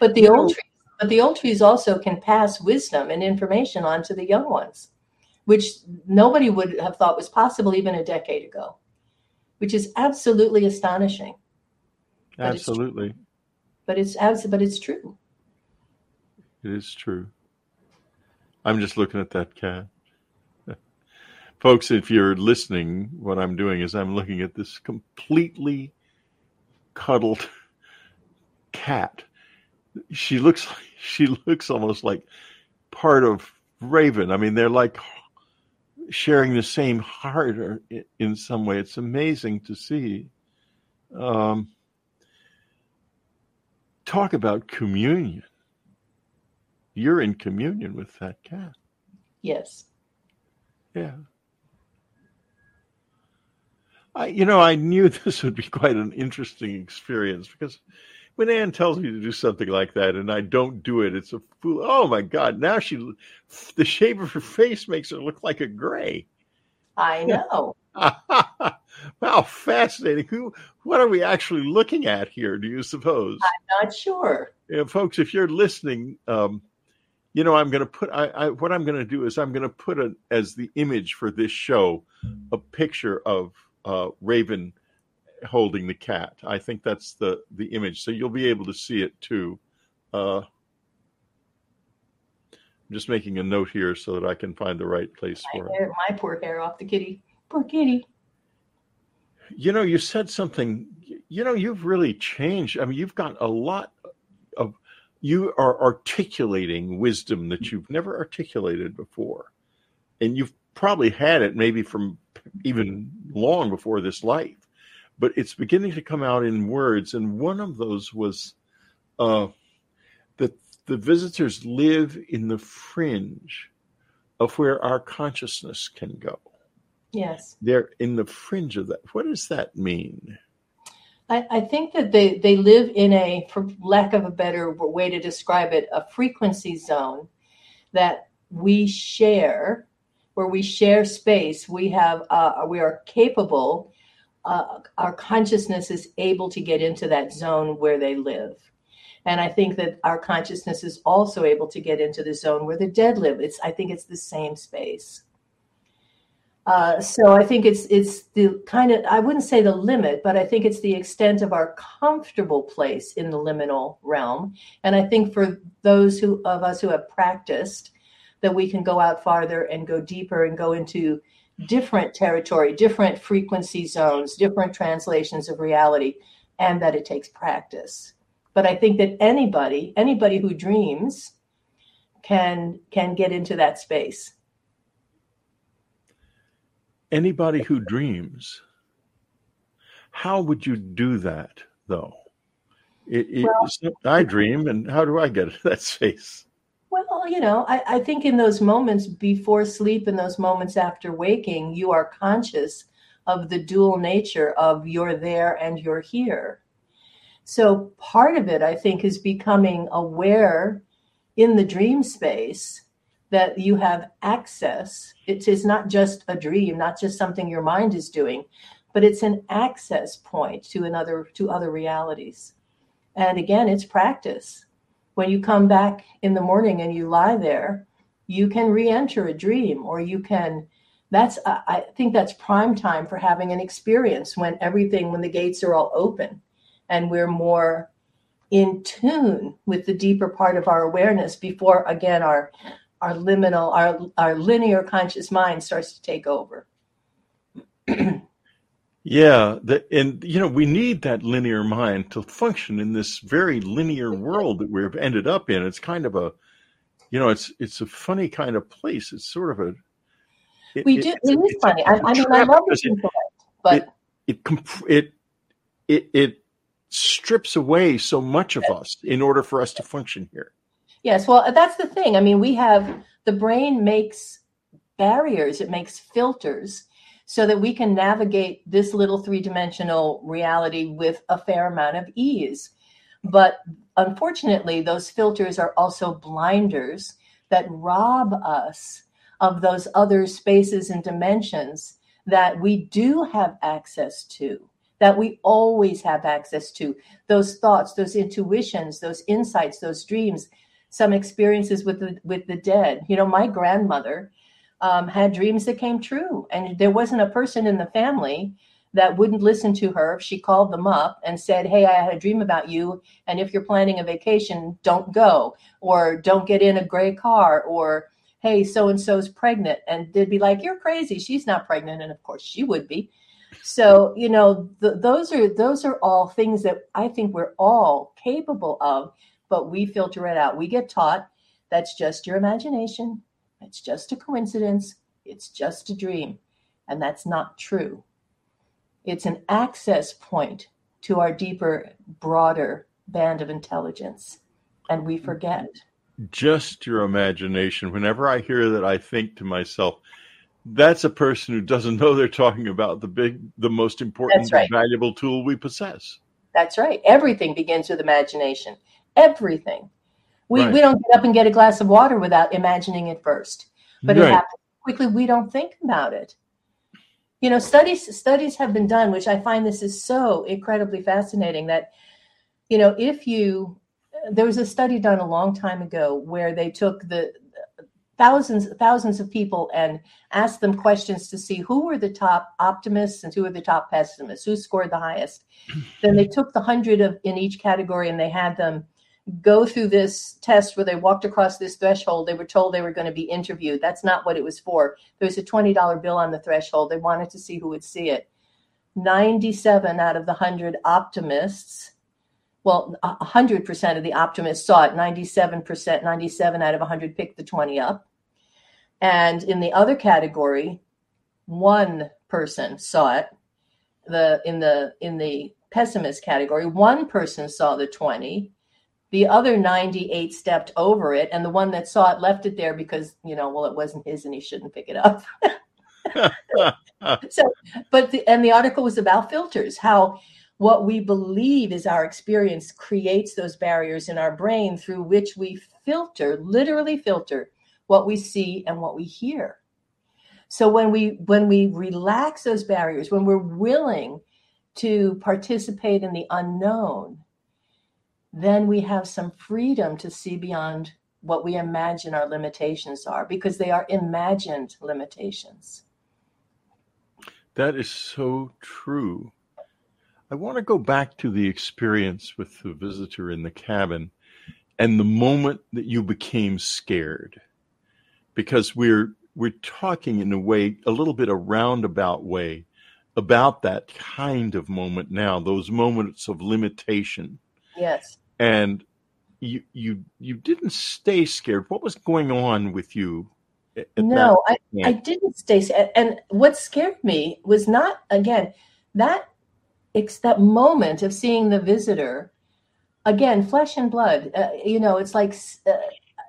But the you old know, trees, but the old trees also can pass wisdom and information on to the young ones, which nobody would have thought was possible even a decade ago, which is absolutely astonishing. Absolutely. But it's, but it's but it's true. It is true. I'm just looking at that cat. [laughs] Folks, if you're listening, what I'm doing is I'm looking at this completely cuddled [laughs] cat. She looks [laughs] she looks almost like part of Raven. I mean, they're like sharing the same heart or in some way. It's amazing to see. Um, talk about communion you're in communion with that cat. Yes. Yeah. I, you know, I knew [laughs] this would be quite an interesting experience because when Anne tells me to do something like that and I don't do it, it's a fool. Oh my God! Now she, [laughs] the shape of her face makes her look like a gray. I know. [laughs] wow, fascinating. Who? What are we actually looking at here? Do you suppose? I'm not sure. Yeah, folks, if you're listening, um, you know, I'm going to put, I, I, what I'm going to do is I'm going to put a, as the image for this show, a picture of uh, Raven holding the cat. I think that's the, the image. So you'll be able to see it too. Uh, I'm just making a note here so that I can find the right place for it. My poor hair off the kitty. Poor kitty. You know, you said something, you know, you've really changed. I mean, you've got a lot you are articulating wisdom that you've never articulated before. And you've probably had it maybe from even long before this life, but it's beginning to come out in words. And one of those was uh, that the visitors live in the fringe of where our consciousness can go. Yes. They're in the fringe of that. What does that mean? I, I, think that they, they live in a, for lack of a better way to describe it, a frequency zone that we share where we share space, we have uh, we are capable. Uh, our consciousness is able to get into that zone where they live, and I think that our consciousness is also able to get into the zone where the dead live. It's I think it's the same space. Uh, so I think it's it's the kind of I wouldn't say the limit, but I think it's the extent of our comfortable place in the liminal realm. And I think for those who of us who have practiced, that we can go out farther and go deeper and go into different territory, different frequency zones, different translations of reality, and that it takes practice. But I think that anybody, anybody who dreams, can can get into that space anybody who dreams, how would you do that though? It, it, well, I dream, and how do I get to [laughs] that space? Well, you know, I, I think in those moments before sleep and those moments after waking, you are conscious of the dual nature of you're there and you're here. So part of it, I think, is becoming aware in the dream space that you have access. It is not just a dream, not just something your mind is doing, but it's an access point to another to other realities. And again, it's practice. When you come back in the morning and you lie there, you can re-enter a dream or you can that's I think that's prime time for having an experience when everything when the gates are all open and we're more in tune with the deeper part of our awareness before again our our liminal, our, our linear conscious mind starts to take over. [clears throat] yeah, the, and you know we need that linear mind to function in this very linear world that we've ended up in. It's kind of a, you know, it's it's a funny kind of place. It's sort of a. It, we do. It, it is funny. I, I mean, I love it, but it it it it strips away so much of us in order for us to function here. Yes, well, uh, that's the thing. I mean, we have the brain makes barriers, it makes filters so that we can navigate this little three dimensional reality with a fair amount of ease. But unfortunately, those filters are also blinders that rob us of those other spaces and dimensions that we do have access to, that we always have access to. Those thoughts, those intuitions, those insights, those dreams some experiences with the with the dead. You know, my grandmother um, had dreams that came true, and there wasn't a person in the family that wouldn't listen to her if she called them up and said, "Hey, I had a dream about you, and if you're planning a vacation, don't go, or don't get in a gray car, or hey, so and so's pregnant," and they'd be like, "You're crazy. She's not pregnant," and of course she would be. So you know, th- those are those are all things that I think we're all capable of but we filter it out. We get taught that's just your imagination, it's just a coincidence, it's just a dream. And that's not true. It's an access point to our deeper, broader band of intelligence. And we forget. Just your imagination. Whenever I hear that, I think to myself, that's a person who doesn't know they're talking about the big, the most important, right. valuable tool we possess. That's right. Everything begins with imagination everything. We, right. we don't get up and get a glass of water without imagining it first, but right. it happens quickly. We don't think about it. You know, studies studies have been done, which I find this is so incredibly fascinating. That you know, if you there was a study done a long time ago where they took the thousands thousands of people and asked them questions to see who were the top optimists and who were the top pessimists who scored the highest then they took the hundred of in each category and they had them go through this test where they walked across this threshold. They were told they were going to be interviewed. That's not what it was for. There was a $20 bill on the threshold. They wanted to see who would see it. 97 out of the 100 optimists, well, 100% of the optimists saw it. 97%, 97 out of 100 picked the 20 up. And in the other category, one person saw it. The in the in the pessimist category, one person saw the 20 the other 98 stepped over it, and the one that saw it left it there because, you know, well, it wasn't his and he shouldn't pick it up. [laughs] so, but the, and the article was about filters, how what we believe is our experience creates those barriers in our brain through which we filter, literally filter, what we see and what we hear. So when we when we relax those barriers, when we're willing to participate in the unknown, then we have some freedom to see beyond what we imagine our limitations are because they are imagined limitations. That is so true. I want to go back to the experience with the visitor in the cabin and the moment that you became scared because we're we're talking in a way a little bit a roundabout way about that kind of moment now those moments of limitation yes and you you you didn't stay scared. What was going on with you no I, I didn't stay and what scared me was not again that it's that moment of seeing the visitor again flesh and blood uh, you know it's like uh,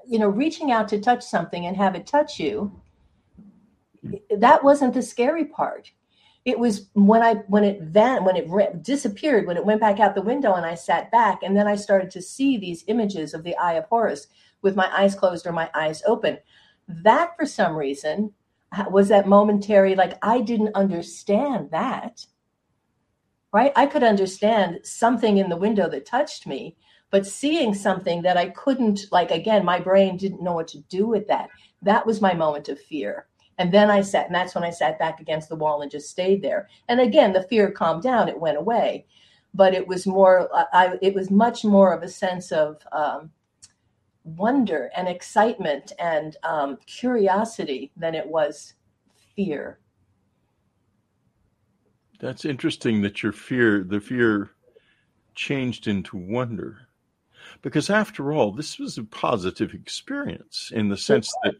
you know reaching out to touch something and have it touch you that wasn't the scary part it was when i when it van when it re- disappeared when it went back out the window and i sat back and then i started to see these images of the eye of horus with my eyes closed or my eyes open that for some reason was that momentary like i didn't understand that right? I could understand something in the window that touched me, but seeing something that I couldn't, like, again, my brain didn't know what to do with that. That was my moment of fear. And then I sat, and that's when I sat back against the wall and just stayed there. And again, the fear calmed down, it went away. But it was more, I, it was much more of a sense of um, wonder and excitement and um, curiosity than it was fear. That's interesting that your fear, the fear changed into wonder. Because after all, this was a positive experience in the sense that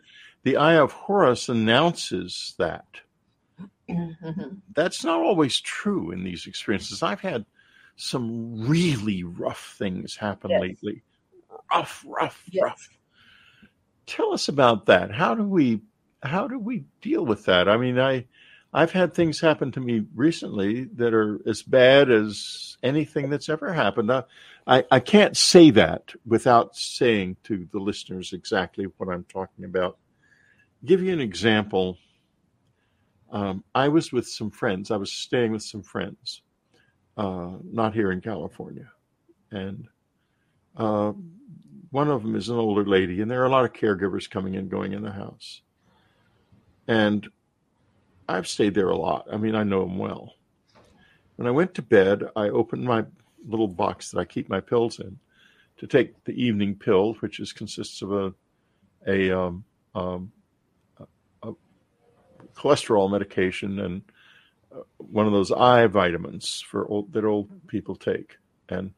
the Eye of Horus announces that. Mm-hmm. That's not always true in these experiences. I've had some really rough things happen yes. lately. Rough, rough, yes. rough. Tell us about that. How do we how do we deal with that? I mean, I I've had things happen to me recently that are as bad as anything that's ever happened. I, I, I can't say that without saying to the listeners exactly what I'm talking about. Give you an example. Um, I was with some friends. I was staying with some friends, uh, not here in California, and uh, one of them is an older lady, and there are a lot of caregivers coming and going in the house. And I've stayed there a lot. I mean, I know them well. When I went to bed, I opened my little box that I keep my pills in to take the evening pill, which is consists of a a, um, um, cholesterol medication and uh, one of those eye vitamins for old, that old people take, and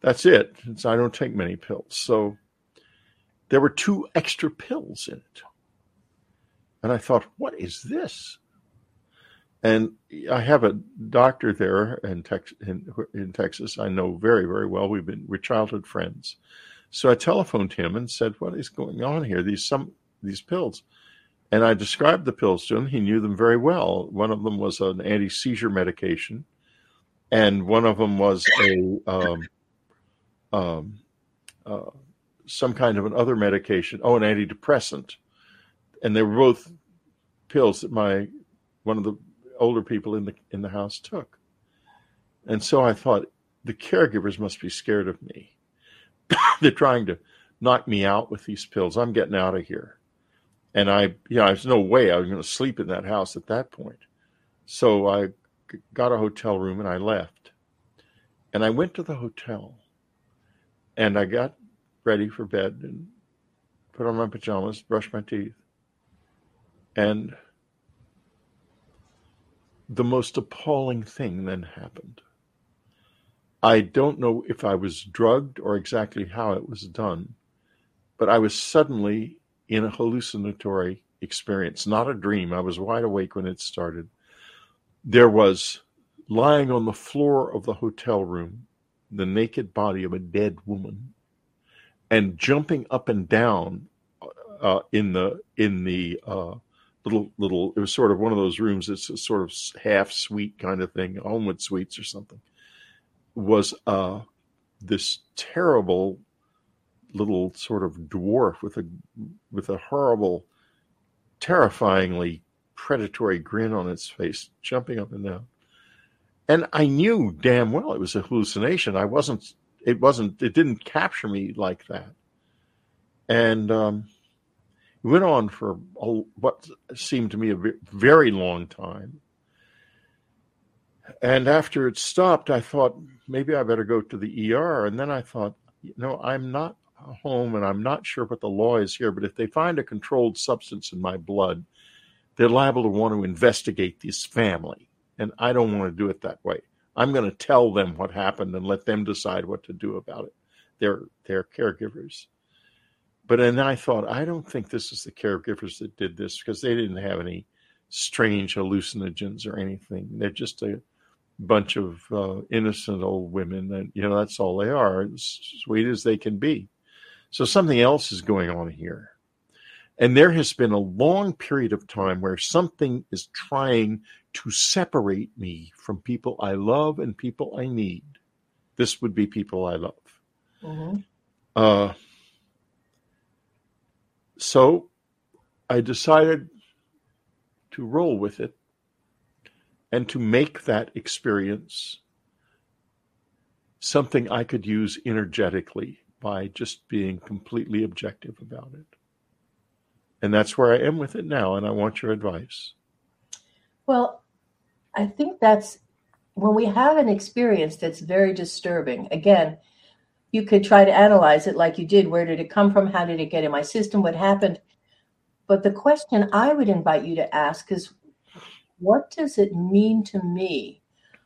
that's it. It's, I don't take many pills, so there were two extra pills in it, and I thought, what is this? And I have a doctor there in, Tex- in, in, Texas I know very, very well. We've been we're childhood friends. So I telephoned him and said, "What is going on here? These some these pills." And I described the pills to him. He knew them very well. One of them was an anti seizure medication, and one of them was a um, um, uh, some kind of an other medication. Oh, an antidepressant, and they were both pills that my one of the older people in the in the house took. And so I thought the caregivers must be scared of me. [coughs] They're trying to knock me out with these pills. I'm getting out of here. And I, you know, there's no way I was going to sleep in that house at that point. So I got a hotel room and I left. And I went to the hotel and I got ready for bed and put on my pajamas, brushed my teeth. And the most appalling thing then happened. I don't know if I was drugged or exactly how it was done, but I was suddenly in a hallucinatory experience, not a dream. I was wide awake when it started. There was lying on the floor of the hotel room the naked body of a dead woman and jumping up and down uh, in the in the uh, little little it was sort of one of those rooms it's a sort of half suite kind of thing homewood suites or something was uh this terrible little sort of dwarf with a with a horrible terrifyingly predatory grin on its face, jumping up and down. And I knew damn well it was a hallucination. I wasn't, it wasn't, it didn't capture me like that. And um, it went on for a, what seemed to me a very long time. And after it stopped, I thought maybe I better go to the ER. And then I thought, you know, I'm not home and I'm not sure what the law is here, but if they find a controlled substance in my blood, they're liable to want to investigate this family. And I don't want to do it that way. I'm going to tell them what happened and let them decide what to do about it. They're, they're caregivers. But then I thought, I don't think this is the caregivers that did this because they didn't have any strange hallucinogens or anything. They're just a bunch of uh, innocent old women, and you know that's all they are, as sweet as they can be. So something else is going on here. And there has been a long period of time where something is trying to separate me from people I love and people I need. This would be people I love. Mm-hmm. Uh, so I decided to roll with it and to make that experience something I could use energetically by just being completely objective about it. And that's where I am with it now. And I want your advice. Well, I think that's when we have an experience that's very disturbing. Again, you could try to analyze it like you did. Where did it come from? How did it get in my system? What happened? But the question I would invite you to ask is what does it mean to me?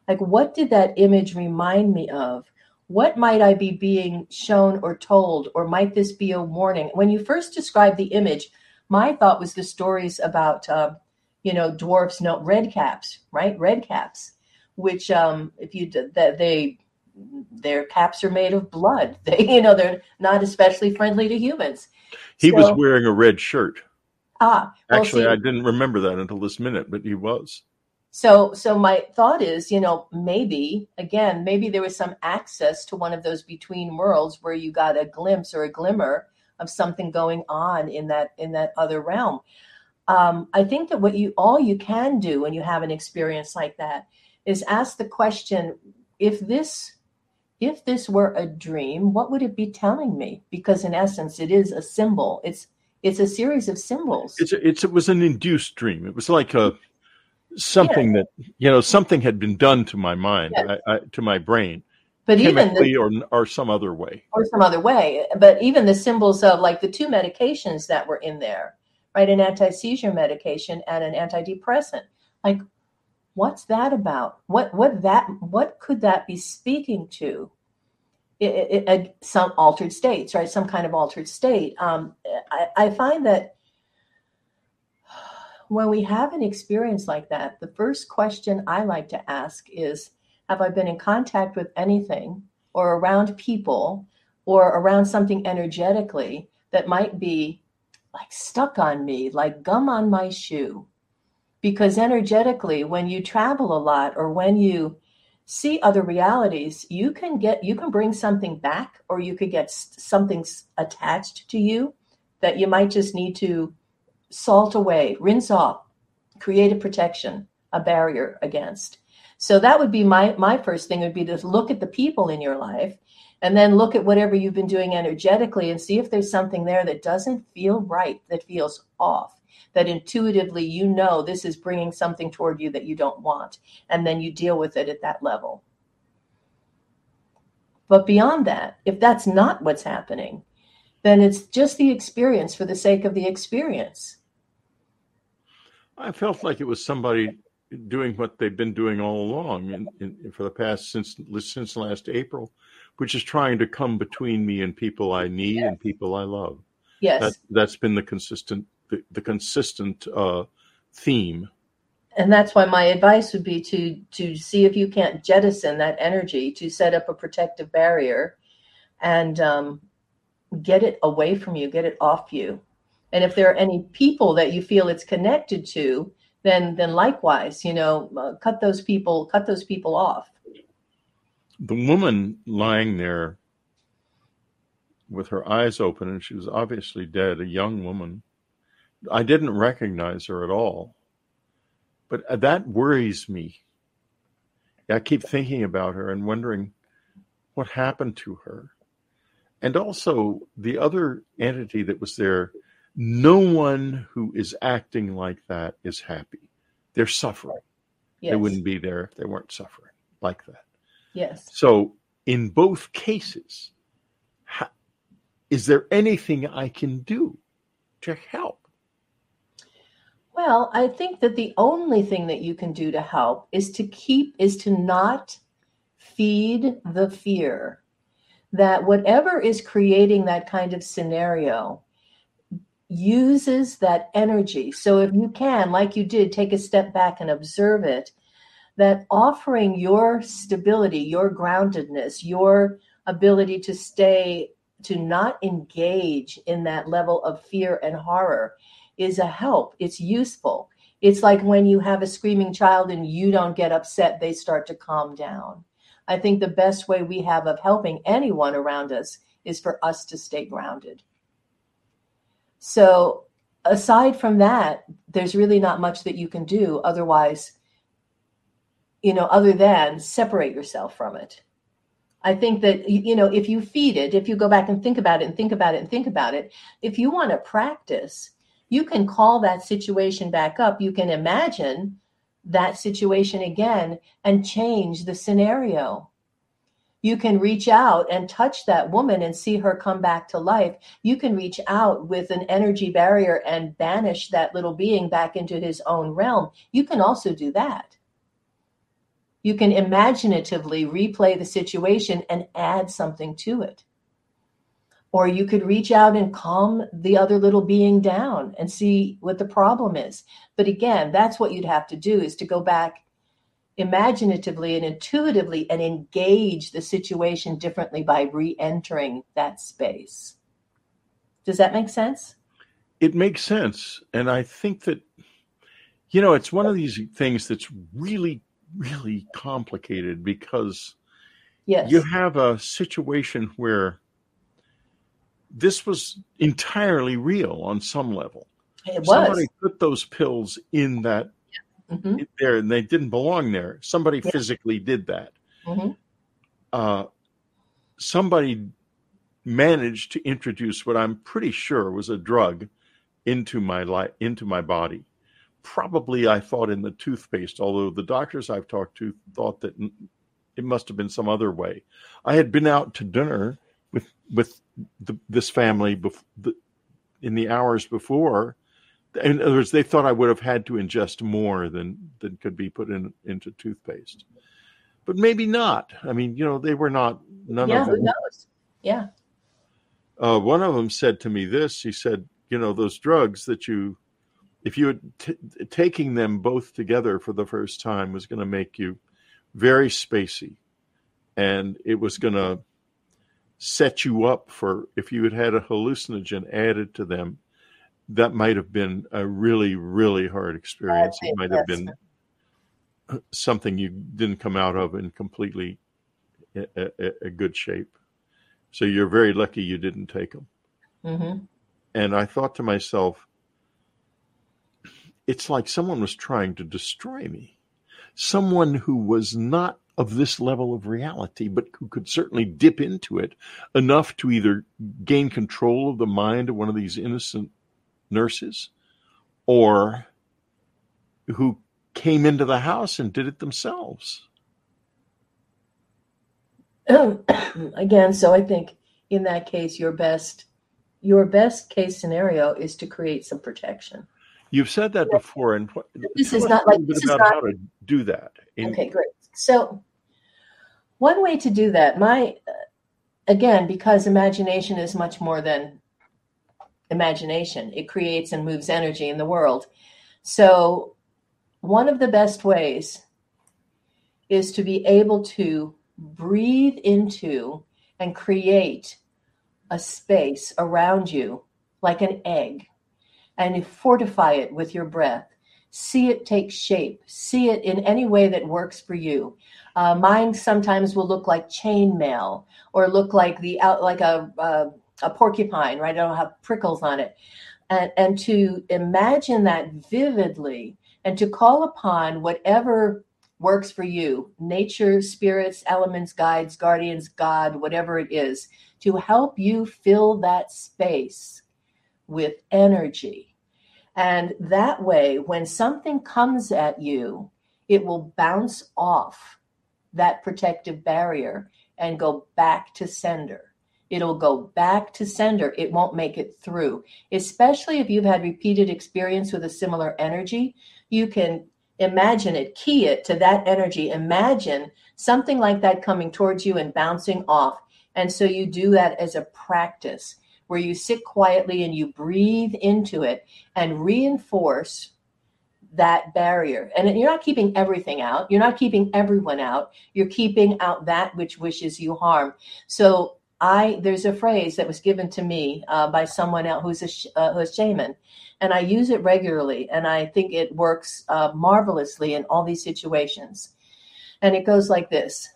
Like, what did that image remind me of? What might I be being shown or told, or might this be a warning? When you first described the image, my thought was the stories about, uh, you know, dwarfs, no, red caps, right? Red caps, which, um, if you that they, their caps are made of blood. [laughs] They, you know, they're not especially friendly to humans. He so, was wearing a red shirt. Ah, well, actually, see, I didn't remember that until this minute, but he was. So, so my thought is, you know, maybe again, maybe there was some access to one of those between worlds where you got a glimpse or a glimmer of something going on in that in that other realm. Um, I think that what you all you can do when you have an experience like that is ask the question: if this if this were a dream, what would it be telling me? Because in essence, it is a symbol. It's it's a series of symbols. It's a, it's it was an induced dream. It was like a something yeah. that you know something had been done to my mind yeah. I, I, to my brain but even the, or or some other way. Or some other way. But even the symbols of like the two medications that were in there right? An anti-seizure medication and an antidepressant. Like what's that about? What what that what could that be speaking to? It, it, it, some altered states right? Some kind of altered state. Um, I, I find that when we have an experience like that, the first question I like to ask is Have I been in contact with anything or around people or around something energetically that might be like stuck on me, like gum on my shoe? Because energetically, when you travel a lot or when you see other realities, you can get, you can bring something back or you could get something attached to you that you might just need to salt away, rinse off, create a protection, a barrier against. So that would be my my first thing would be to look at the people in your life and then look at whatever you've been doing energetically and see if there's something there that doesn't feel right, that feels off, that intuitively you know this is bringing something toward you that you don't want. And then you deal with it at that level. But beyond that, if that's not what's happening, then it's just the experience for the sake of the experience. I felt like it was somebody doing what they've been doing all along in, in, for the past since since last April, which is trying to come between me and people I need yes. and people I love. Yes, that, that's been the consistent the, the consistent uh, theme. And that's why my advice would be to to see if you can't jettison that energy to set up a protective barrier, and um, get it away from you, get it off you. And if there are any people that you feel it's connected to, then then likewise, you know, uh, cut those people cut those people off. The woman lying there with her eyes open and she was obviously dead, a young woman. I didn't recognize her at all. But uh, that worries me. I keep thinking about her and wondering what happened to her. And also, the other entity that was there, no one who is acting like that is happy. They're suffering. Yes. They wouldn't be there if they weren't suffering like that. Yes. So, in both cases, is there anything I can do to help? Well, I think that the only thing that you can do to help is to keep, is to not feed the fear that whatever is creating that kind of scenario uses that energy. So if you can, like you did, take a step back and observe it, that offering your stability, your groundedness, your ability to stay, to not engage in that level of fear and horror is a help. It's useful. It's like when you have a screaming child and you don't get upset, they start to calm down. I think the best way we have of helping anyone around us is for us to stay grounded. So, aside from that, there's really not much that you can do otherwise, you know, other than separate yourself from it. I think that, you know, if you feed it, if you go back and think about it and think about it and think about it, if you want to practice, you can call that situation back up. You can imagine that situation again and change the scenario. You can reach out and touch that woman and see her come back to life. You can reach out with an energy barrier and banish that little being back into his own realm. You can also do that. You can imaginatively replay the situation and add something to it. Or you could reach out and calm the other little being down and see what the problem is. But again, that's what you'd have to do is to go back imaginatively and intuitively and engage the situation differently by re-entering that space. Does that make sense? It makes sense. And I think that, you know, it's one of these things that's really, really complicated because yes. you have a situation where this was entirely real on some level. It was. Somebody put those pills in that mm-hmm. there and they didn't belong there. Somebody Yeah. physically did that. Mm-hmm. Uh, somebody managed to introduce what I'm pretty sure was a drug into my life, into my body. Probably, I thought in the toothpaste. Although the doctors I've talked to thought that it must have been some other way. I had been out to dinner with with the, this family bef- the, in the hours before. In other words, they thought I would have had to ingest more than than could be put in into toothpaste, but maybe not. I mean, you know, they were not. None Yeah, of who them knows? Yeah. uh, one of them said to me this he said you know those drugs that you if you had t- taking them both together for the first time was going to make you very spacey and it was going to set you up for if you had had a hallucinogen added to them that might have been a really really hard experience. It might have been [clears throat] something you didn't come out of in completely a, a, a good shape. So you're very lucky you didn't take them hmm and I thought to myself, it's like someone was trying to destroy me. Someone who was not of this level of reality, but who could certainly dip into it enough to either gain control of the mind of one of these innocent nurses or who came into the house and did it themselves. [clears throat] Again, so I think in that case, your best your best case scenario is to create some protection. You've said that before, and what, This is not like- this is not- how to do that. In- Okay, great. So, one way to do that, my uh, again, because imagination is much more than imagination, it creates and moves energy in the world. So, one of the best ways is to be able to breathe into and create a space around you like an egg and fortify it with your breath. See it take shape. See it in any way that works for you. Uh, mine sometimes will look like chainmail or look like the out like a, a a porcupine right it'll have prickles on it and and to imagine that vividly and to call upon whatever works for you nature, spirits, elements, guides, guardians, God, whatever it is to help you fill that space with energy. And that way, when something comes at you, it will bounce off that protective barrier and go back to sender. It'll go back to sender. It won't make it through. Especially if you've had repeated experience with a similar energy, you can imagine it, key it to that energy. Imagine something like that coming towards you and bouncing off. And so you do that as a practice where you sit quietly and you breathe into it and reinforce that barrier. And you're not keeping everything out. You're not keeping everyone out. You're keeping out that which wishes you harm. So I there's a phrase that was given to me uh, by someone else who's a uh, who's shaman, and I use it regularly, and I think it works uh, marvelously in all these situations. And it goes like this.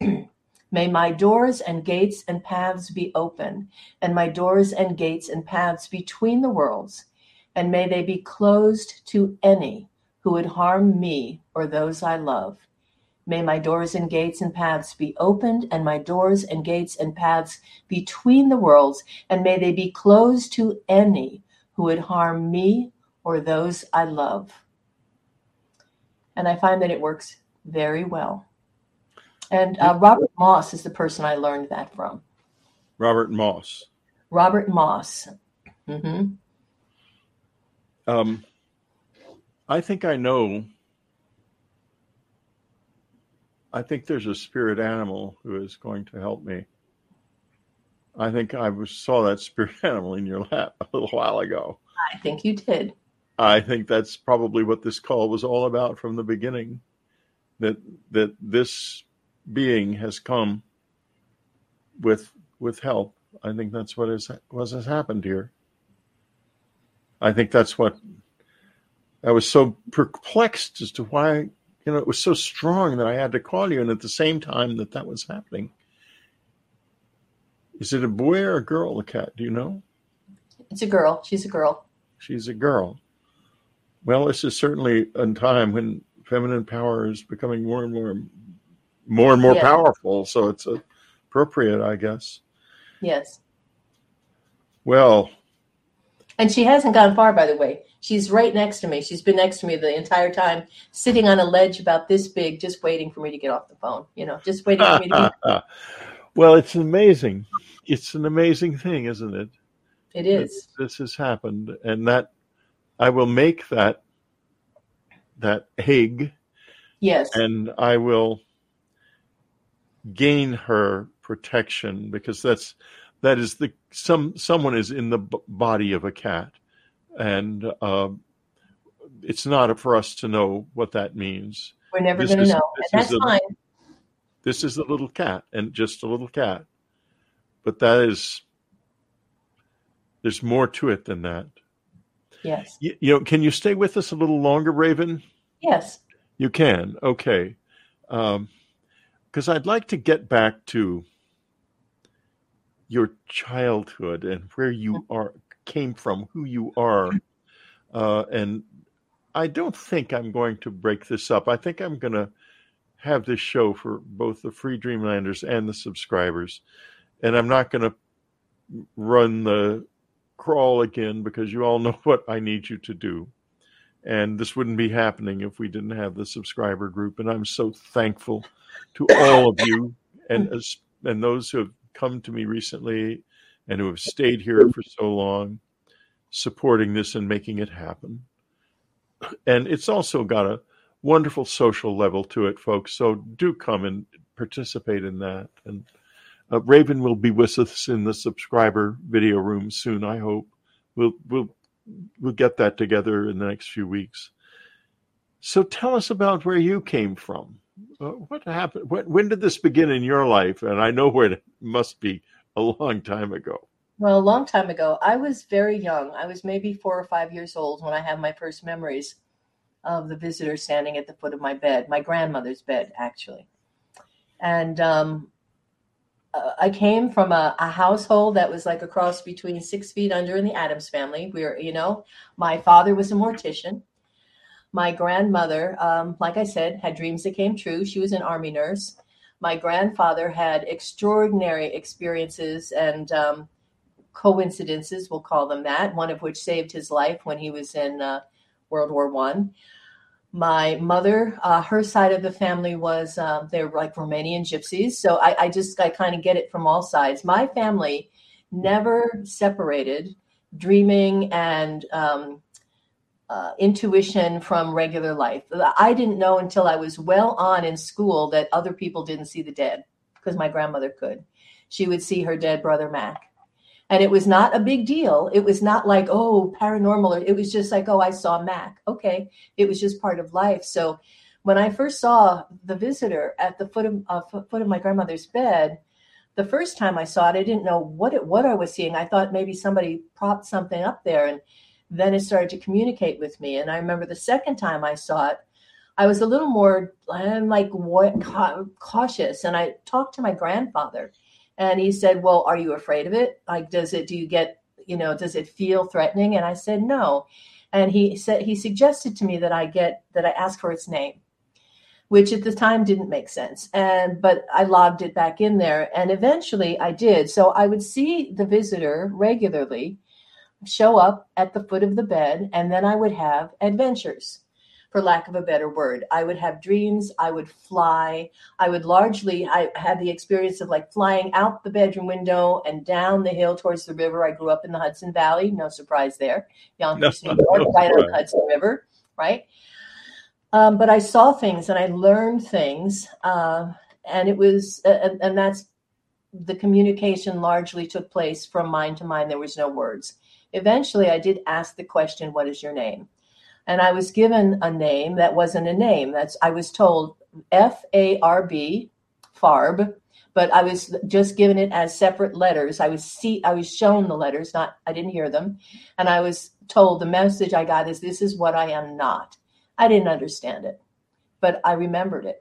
[clears throat] May my doors and gates and paths be open, and my doors and gates and paths between the worlds, and may they be closed to any who would harm me or those I love. May my doors and gates and paths be opened, and my doors and gates and paths between the worlds, and may they be closed to any who would harm me or those I love. And I find that it works very well. And uh, Robert Moss is the person I learned that from. Robert Moss. Robert Moss. Mm-hmm. Um, I think I know. I think there's a spirit animal who is going to help me. I think I saw that [laughs] spirit animal in your lap a little while ago. I think you did. I think that's probably what this call was all about from the beginning. That that this being has come with with help. I think that's what is what has happened here. I think that's what I was so perplexed as to why you know it was so strong that I had to call you, and at the same time that that was happening. Is it a boy or a girl? The cat? Do you know? It's a girl. She's a girl. She's a girl. Well, this is certainly a time when feminine power is becoming more and more more and more yeah. powerful. So it's appropriate, I guess. Yes. Well. And she hasn't gone far, by the way. She's right next to me. She's been next to me the entire time, sitting on a ledge about this big, just waiting for me to get off the phone. You know, just waiting for me to. [laughs] Get... well, it's amazing. It's an amazing thing, isn't it? It is. This has happened, and that I will make that that egg. Yes. And I will gain her protection because that's that is the some someone is in the b- body of a cat. And uh, it's not for us to know what that means. We're never going to know. and that's a, fine. This is a little cat and just a little cat. But that is there's more to it than that. Yes. You, you know can you stay with us a little longer raven? Yes. You can. Okay. Um, because I'd like to get back to your childhood and where you mm-hmm. are came from, who you are, uh, and I don't think I'm going to break this up. I think I'm going to have this show for both the free Dreamlanders and the subscribers, and I'm not going to run the crawl again because you all [laughs] know what I need you to do. And this wouldn't be happening if we didn't have the subscriber group. And I'm so thankful to all of you and and those who have come to me recently and who have stayed here for so long, supporting this and making it happen. And it's also got a wonderful social level to it, folks. So do come and participate in that. And uh, Raven will be with us in the subscriber video room soon. I hope we'll we'll we'll get that together in the next few weeks. So tell us about where you came from. Uh, what happened? When, when did this begin in your life? And I know where it must be a long time ago. Well, a long time ago. I was very young. I was maybe four or five years old when I have my first memories of the visitor standing at the foot of my bed, my grandmother's bed, actually. And um, uh, I came from a, a, household that was like a cross between six feet under and the Addams family. We were, you know, my father was a mortician. My grandmother, um, like I said, had dreams that came true. She was an army nurse. My grandfather had extraordinary experiences and um, coincidences, we'll call them that, one of which saved his life when he was in uh, World War One. My mother, uh, her side of the family was uh, they were like Romanian gypsies, so I, I just I kind of get it from all sides. My family never separated dreaming and um, uh, intuition from regular life. I didn't know until I was well on in school that other people didn't see the dead because my grandmother could. She would see her dead brother Mac. And it was not a big deal. It was not like, oh, paranormal. It was just like, oh, I saw Mac. Okay. It was just part of life. So when I first saw the visitor at the foot of, uh, foot of my grandmother's bed, the first time I saw it, I didn't know what it, what I was seeing. I thought maybe somebody propped something up there. And then it started to communicate with me. And I remember the second time I saw it, I was a little more like cautious. And I talked to my grandfather, and he said, "Well, are you afraid of it? Like, does it? Do you get? You know, does it feel threatening?" And I said, "No." And he said he suggested to me that I get that I ask for its name, which at the time didn't make sense. And but I logged it back in there, and eventually I did. So I would see the visitor regularly show up at the foot of the bed, and then I would have adventures, for lack of a better word. I would have dreams. I would fly. I would largely, I had the experience of like flying out the bedroom window and down the hill towards the river. I grew up in the Hudson Valley. No surprise there. Yonkers, no, New York, no right on the Hudson River, right? Um, but I saw things and I learned things. Uh, and it was, uh, and that's the communication largely took place from mind to mind. There was no words eventually I did ask the question, What is your name? And I was given a name that wasn't a name. That's I was told F A R B, Farb, but I was just given it as separate letters. I was see I was shown the letters, not I didn't hear them. And I was told the message I got is this is what I am not. I didn't understand it, but I remembered it.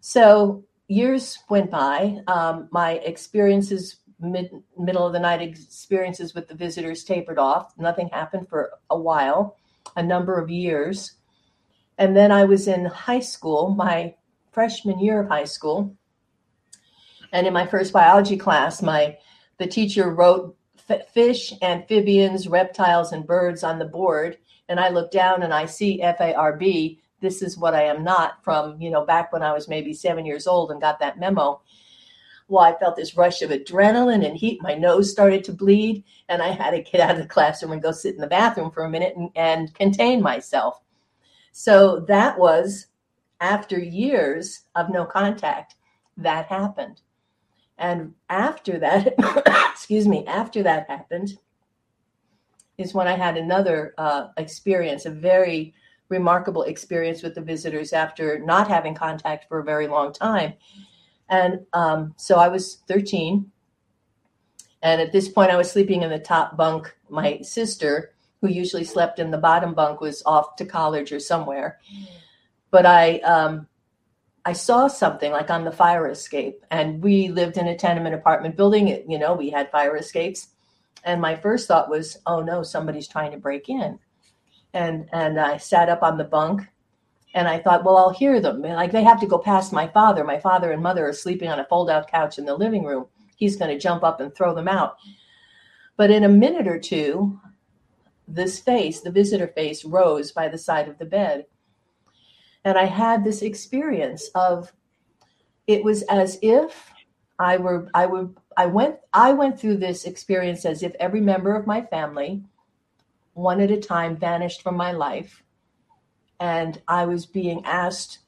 So years went by. Um, my experiences mid, middle of the night experiences with the visitors tapered off. Nothing happened for a while, a number of years. And then I was in high school, my freshman year of high school. And in my first biology class, my the teacher wrote fish, amphibians, reptiles, and birds on the board. And I look down and I see F A R B. This is what I am not from, you know, back when I was maybe seven years old and got that memo well, I felt this rush of adrenaline and heat. My nose started to bleed, and I had to get out of the classroom and go sit in the bathroom for a minute and, and contain myself. So that was after years of no contact, that happened. And after that, [coughs] excuse me, after that happened, is when I had another uh, experience, a very remarkable experience with the visitors after not having contact for a very long time. And um, so I was 13. And at this point, I was sleeping in the top bunk. My sister, who usually slept in the bottom bunk, was off to college or somewhere. But I, um, I saw something like on the fire escape, and we lived in a tenement apartment building. You know, we had fire escapes, and my first thought was, "Oh no, somebody's trying to break in." And and I sat up on the bunk, and I thought, well, I'll hear them. Like they have to go past my father. My father and mother are sleeping on a fold out couch in the living room. He's going to jump up and throw them out. But in a minute or two, this face, the visitor face, rose by the side of the bed. And I had this experience of it was as if I were I would I went I went through this experience as if every member of my family, one at a time, vanished from my life and I was being asked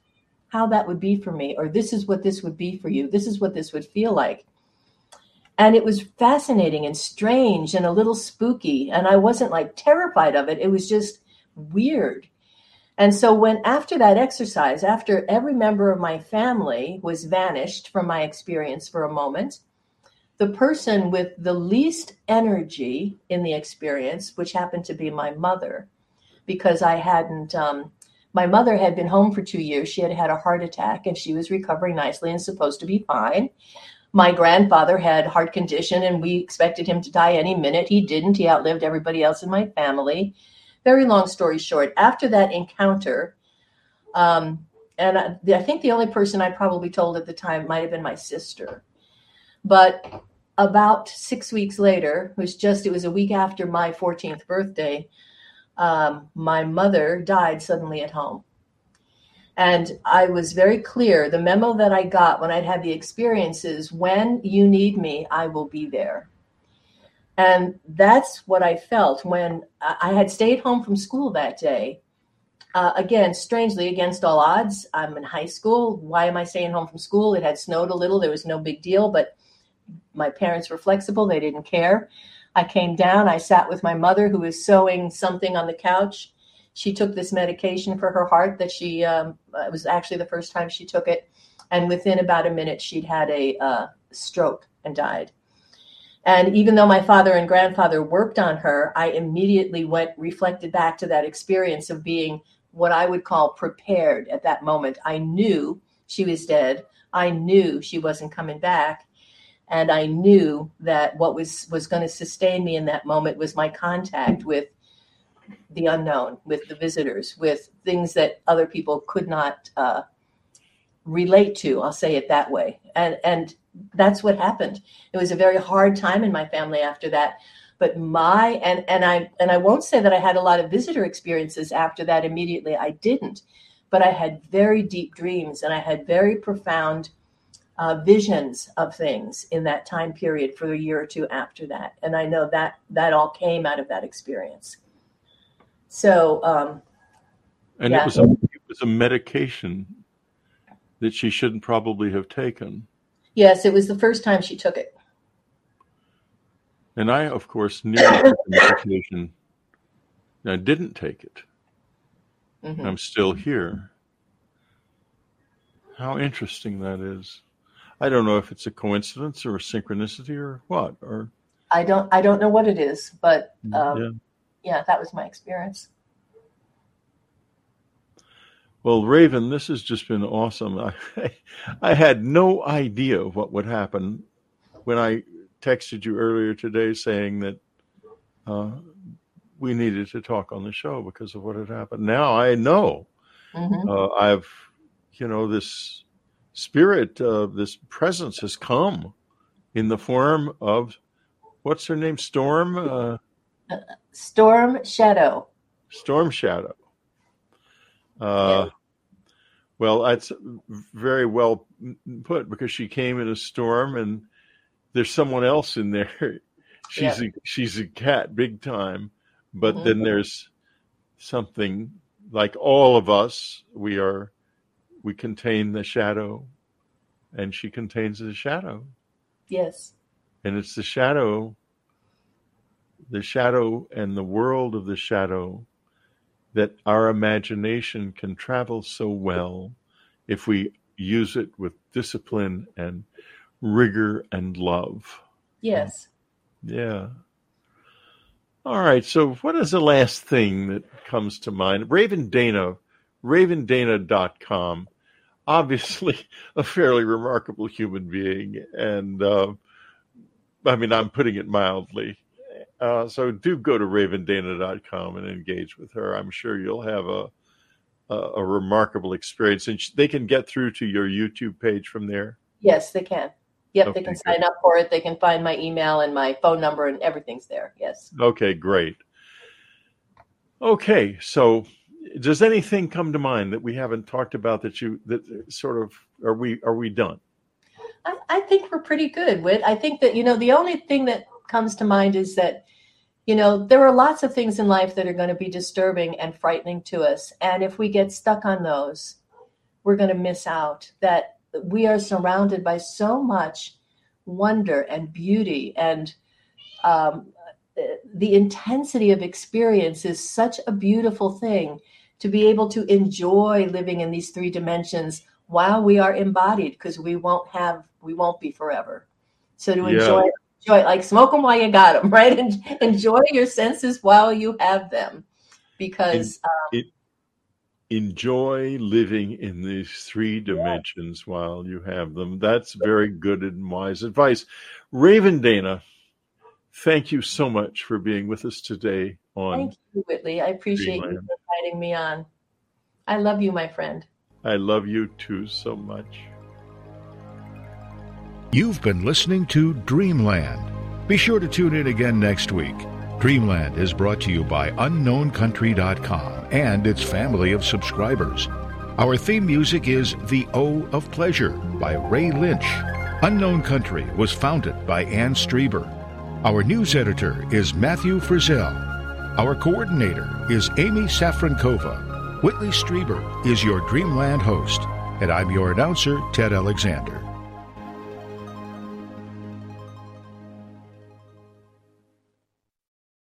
how that would be for me, or this is what this would be for you, this is what this would feel like. And it was fascinating and strange and a little spooky. And I wasn't like terrified of it, it was just weird. And so, when after that exercise, after every member of my family was vanished from my experience for a moment, the person with the least energy in the experience, which happened to be my mother, because I hadn't um, my mother had been home for two years. She had had a heart attack and she was recovering nicely and supposed to be fine. My grandfather had heart condition and we expected him to die any minute. He didn't. He outlived everybody else in my family. very long story short, after that encounter, um, and I, I think the only person I probably told at the time might have been my sister. But about six weeks later, it was just, it was a week after my 14th birthday, um, my mother died suddenly at home. And I was very clear the memo that I got when I'd had the experiences when you need me, I will be there. And that's what I felt when I had stayed home from school that day. Uh, again, strangely, against all odds, I'm in high school. Why am I staying home from school? It had snowed a little. There was no big deal, but my parents were flexible. They didn't care. I came down. I sat with my mother, who was sewing something on the couch. She took this medication for her heart that she, um, it was actually the first time she took it. And within about a minute, she'd had a uh, stroke and died. And even though my father and grandfather worked on her, I immediately went reflected back to that experience of being what I would call prepared at that moment. I knew she was dead. I knew she wasn't coming back. And I knew that what was, was going to sustain me in that moment was my contact with the unknown, with the visitors, with things that other people could not uh, relate to. I'll say it that way. And, and that's what happened. It was a very hard time in my family after that. But my and and I and I won't say that I had a lot of visitor experiences after that immediately. I didn't, but I had very deep dreams and I had very profound uh, visions of things in that time period for a year or two after that. And I know that that all came out of that experience. So, um, and yeah. it was a, it was a medication that she shouldn't probably have taken. Yes, it was the first time she took it. And I, of course, knew the medication. I didn't take it. Mm-hmm. I'm still here. How interesting that is. I don't know if it's a coincidence or a synchronicity or what. Or I don't. I don't know what it is, but mm, um, yeah. yeah, that was my experience. Well, Raven, this has just been awesome. [laughs] I, I had no idea what would happen when I texted you earlier today saying that uh, we needed to talk on the show because of what had happened. Now I know mm-hmm. uh, I've, you know, this spirit, uh, this presence has come in the form of what's her name? Storm. Uh, Storm Shadow. Storm Shadow. Uh, yeah. Well, that's very well put because she came in a storm, and there's someone else in there. [laughs] she's yeah. a she's a cat, big time, but mm-hmm. then there's something like all of us. We are we contain the shadow, and she contains the shadow. Yes, and it's the shadow, the shadow, and the world of the shadow that our imagination can travel so well if we use it with discipline and rigor and love. Yes. Yeah. All right. So, what is the last thing that comes to mind? Raven Dana, ravendana.com. Obviously, [laughs] a fairly remarkable human being. And uh, I mean, I'm putting it mildly. Uh, so do go to ravendana.com and engage with her. I'm sure you'll have a a, a remarkable experience, and they can get through to your YouTube page from there. Yes, they can. Yep, okay, they can sign good. up for it. They can find my email and my phone number, and everything's there. Yes. Okay, great. Okay, so does anything come to mind that we haven't talked about that you that sort of are we are we done? I, I think we're pretty good. With I think that you know the only thing that comes to mind is that you know there are lots of things in life that are going to be disturbing and frightening to us and if we get stuck on those we're going to miss out that we are surrounded by so much wonder and beauty and um, the intensity of experience is such a beautiful thing to be able to enjoy living in these three dimensions while we are embodied because we won't have we won't be forever so to yeah. enjoy enjoy like smoke them while you got them [laughs] right and enjoy your senses while you have them because um, it, enjoy living in these three dimensions yeah. while you have them that's very good and wise advice raven dana thank you so much for being with us today on. Thank you, Whitley. I appreciate you Dreamland. inviting me on. I love you, my friend. I love you too so much. You've been listening to Dreamland. Be sure to tune in again next week. Dreamland is brought to you by UnknownCountry.com and its family of subscribers. Our theme music is The O of Pleasure by Ray Lynch. Unknown Country was founded by Anne Strieber. Our news editor is Matthew Frizzell. Our coordinator is Amy Safrankova. Whitley Strieber is your Dreamland host, and I'm your announcer, Ted Alexander.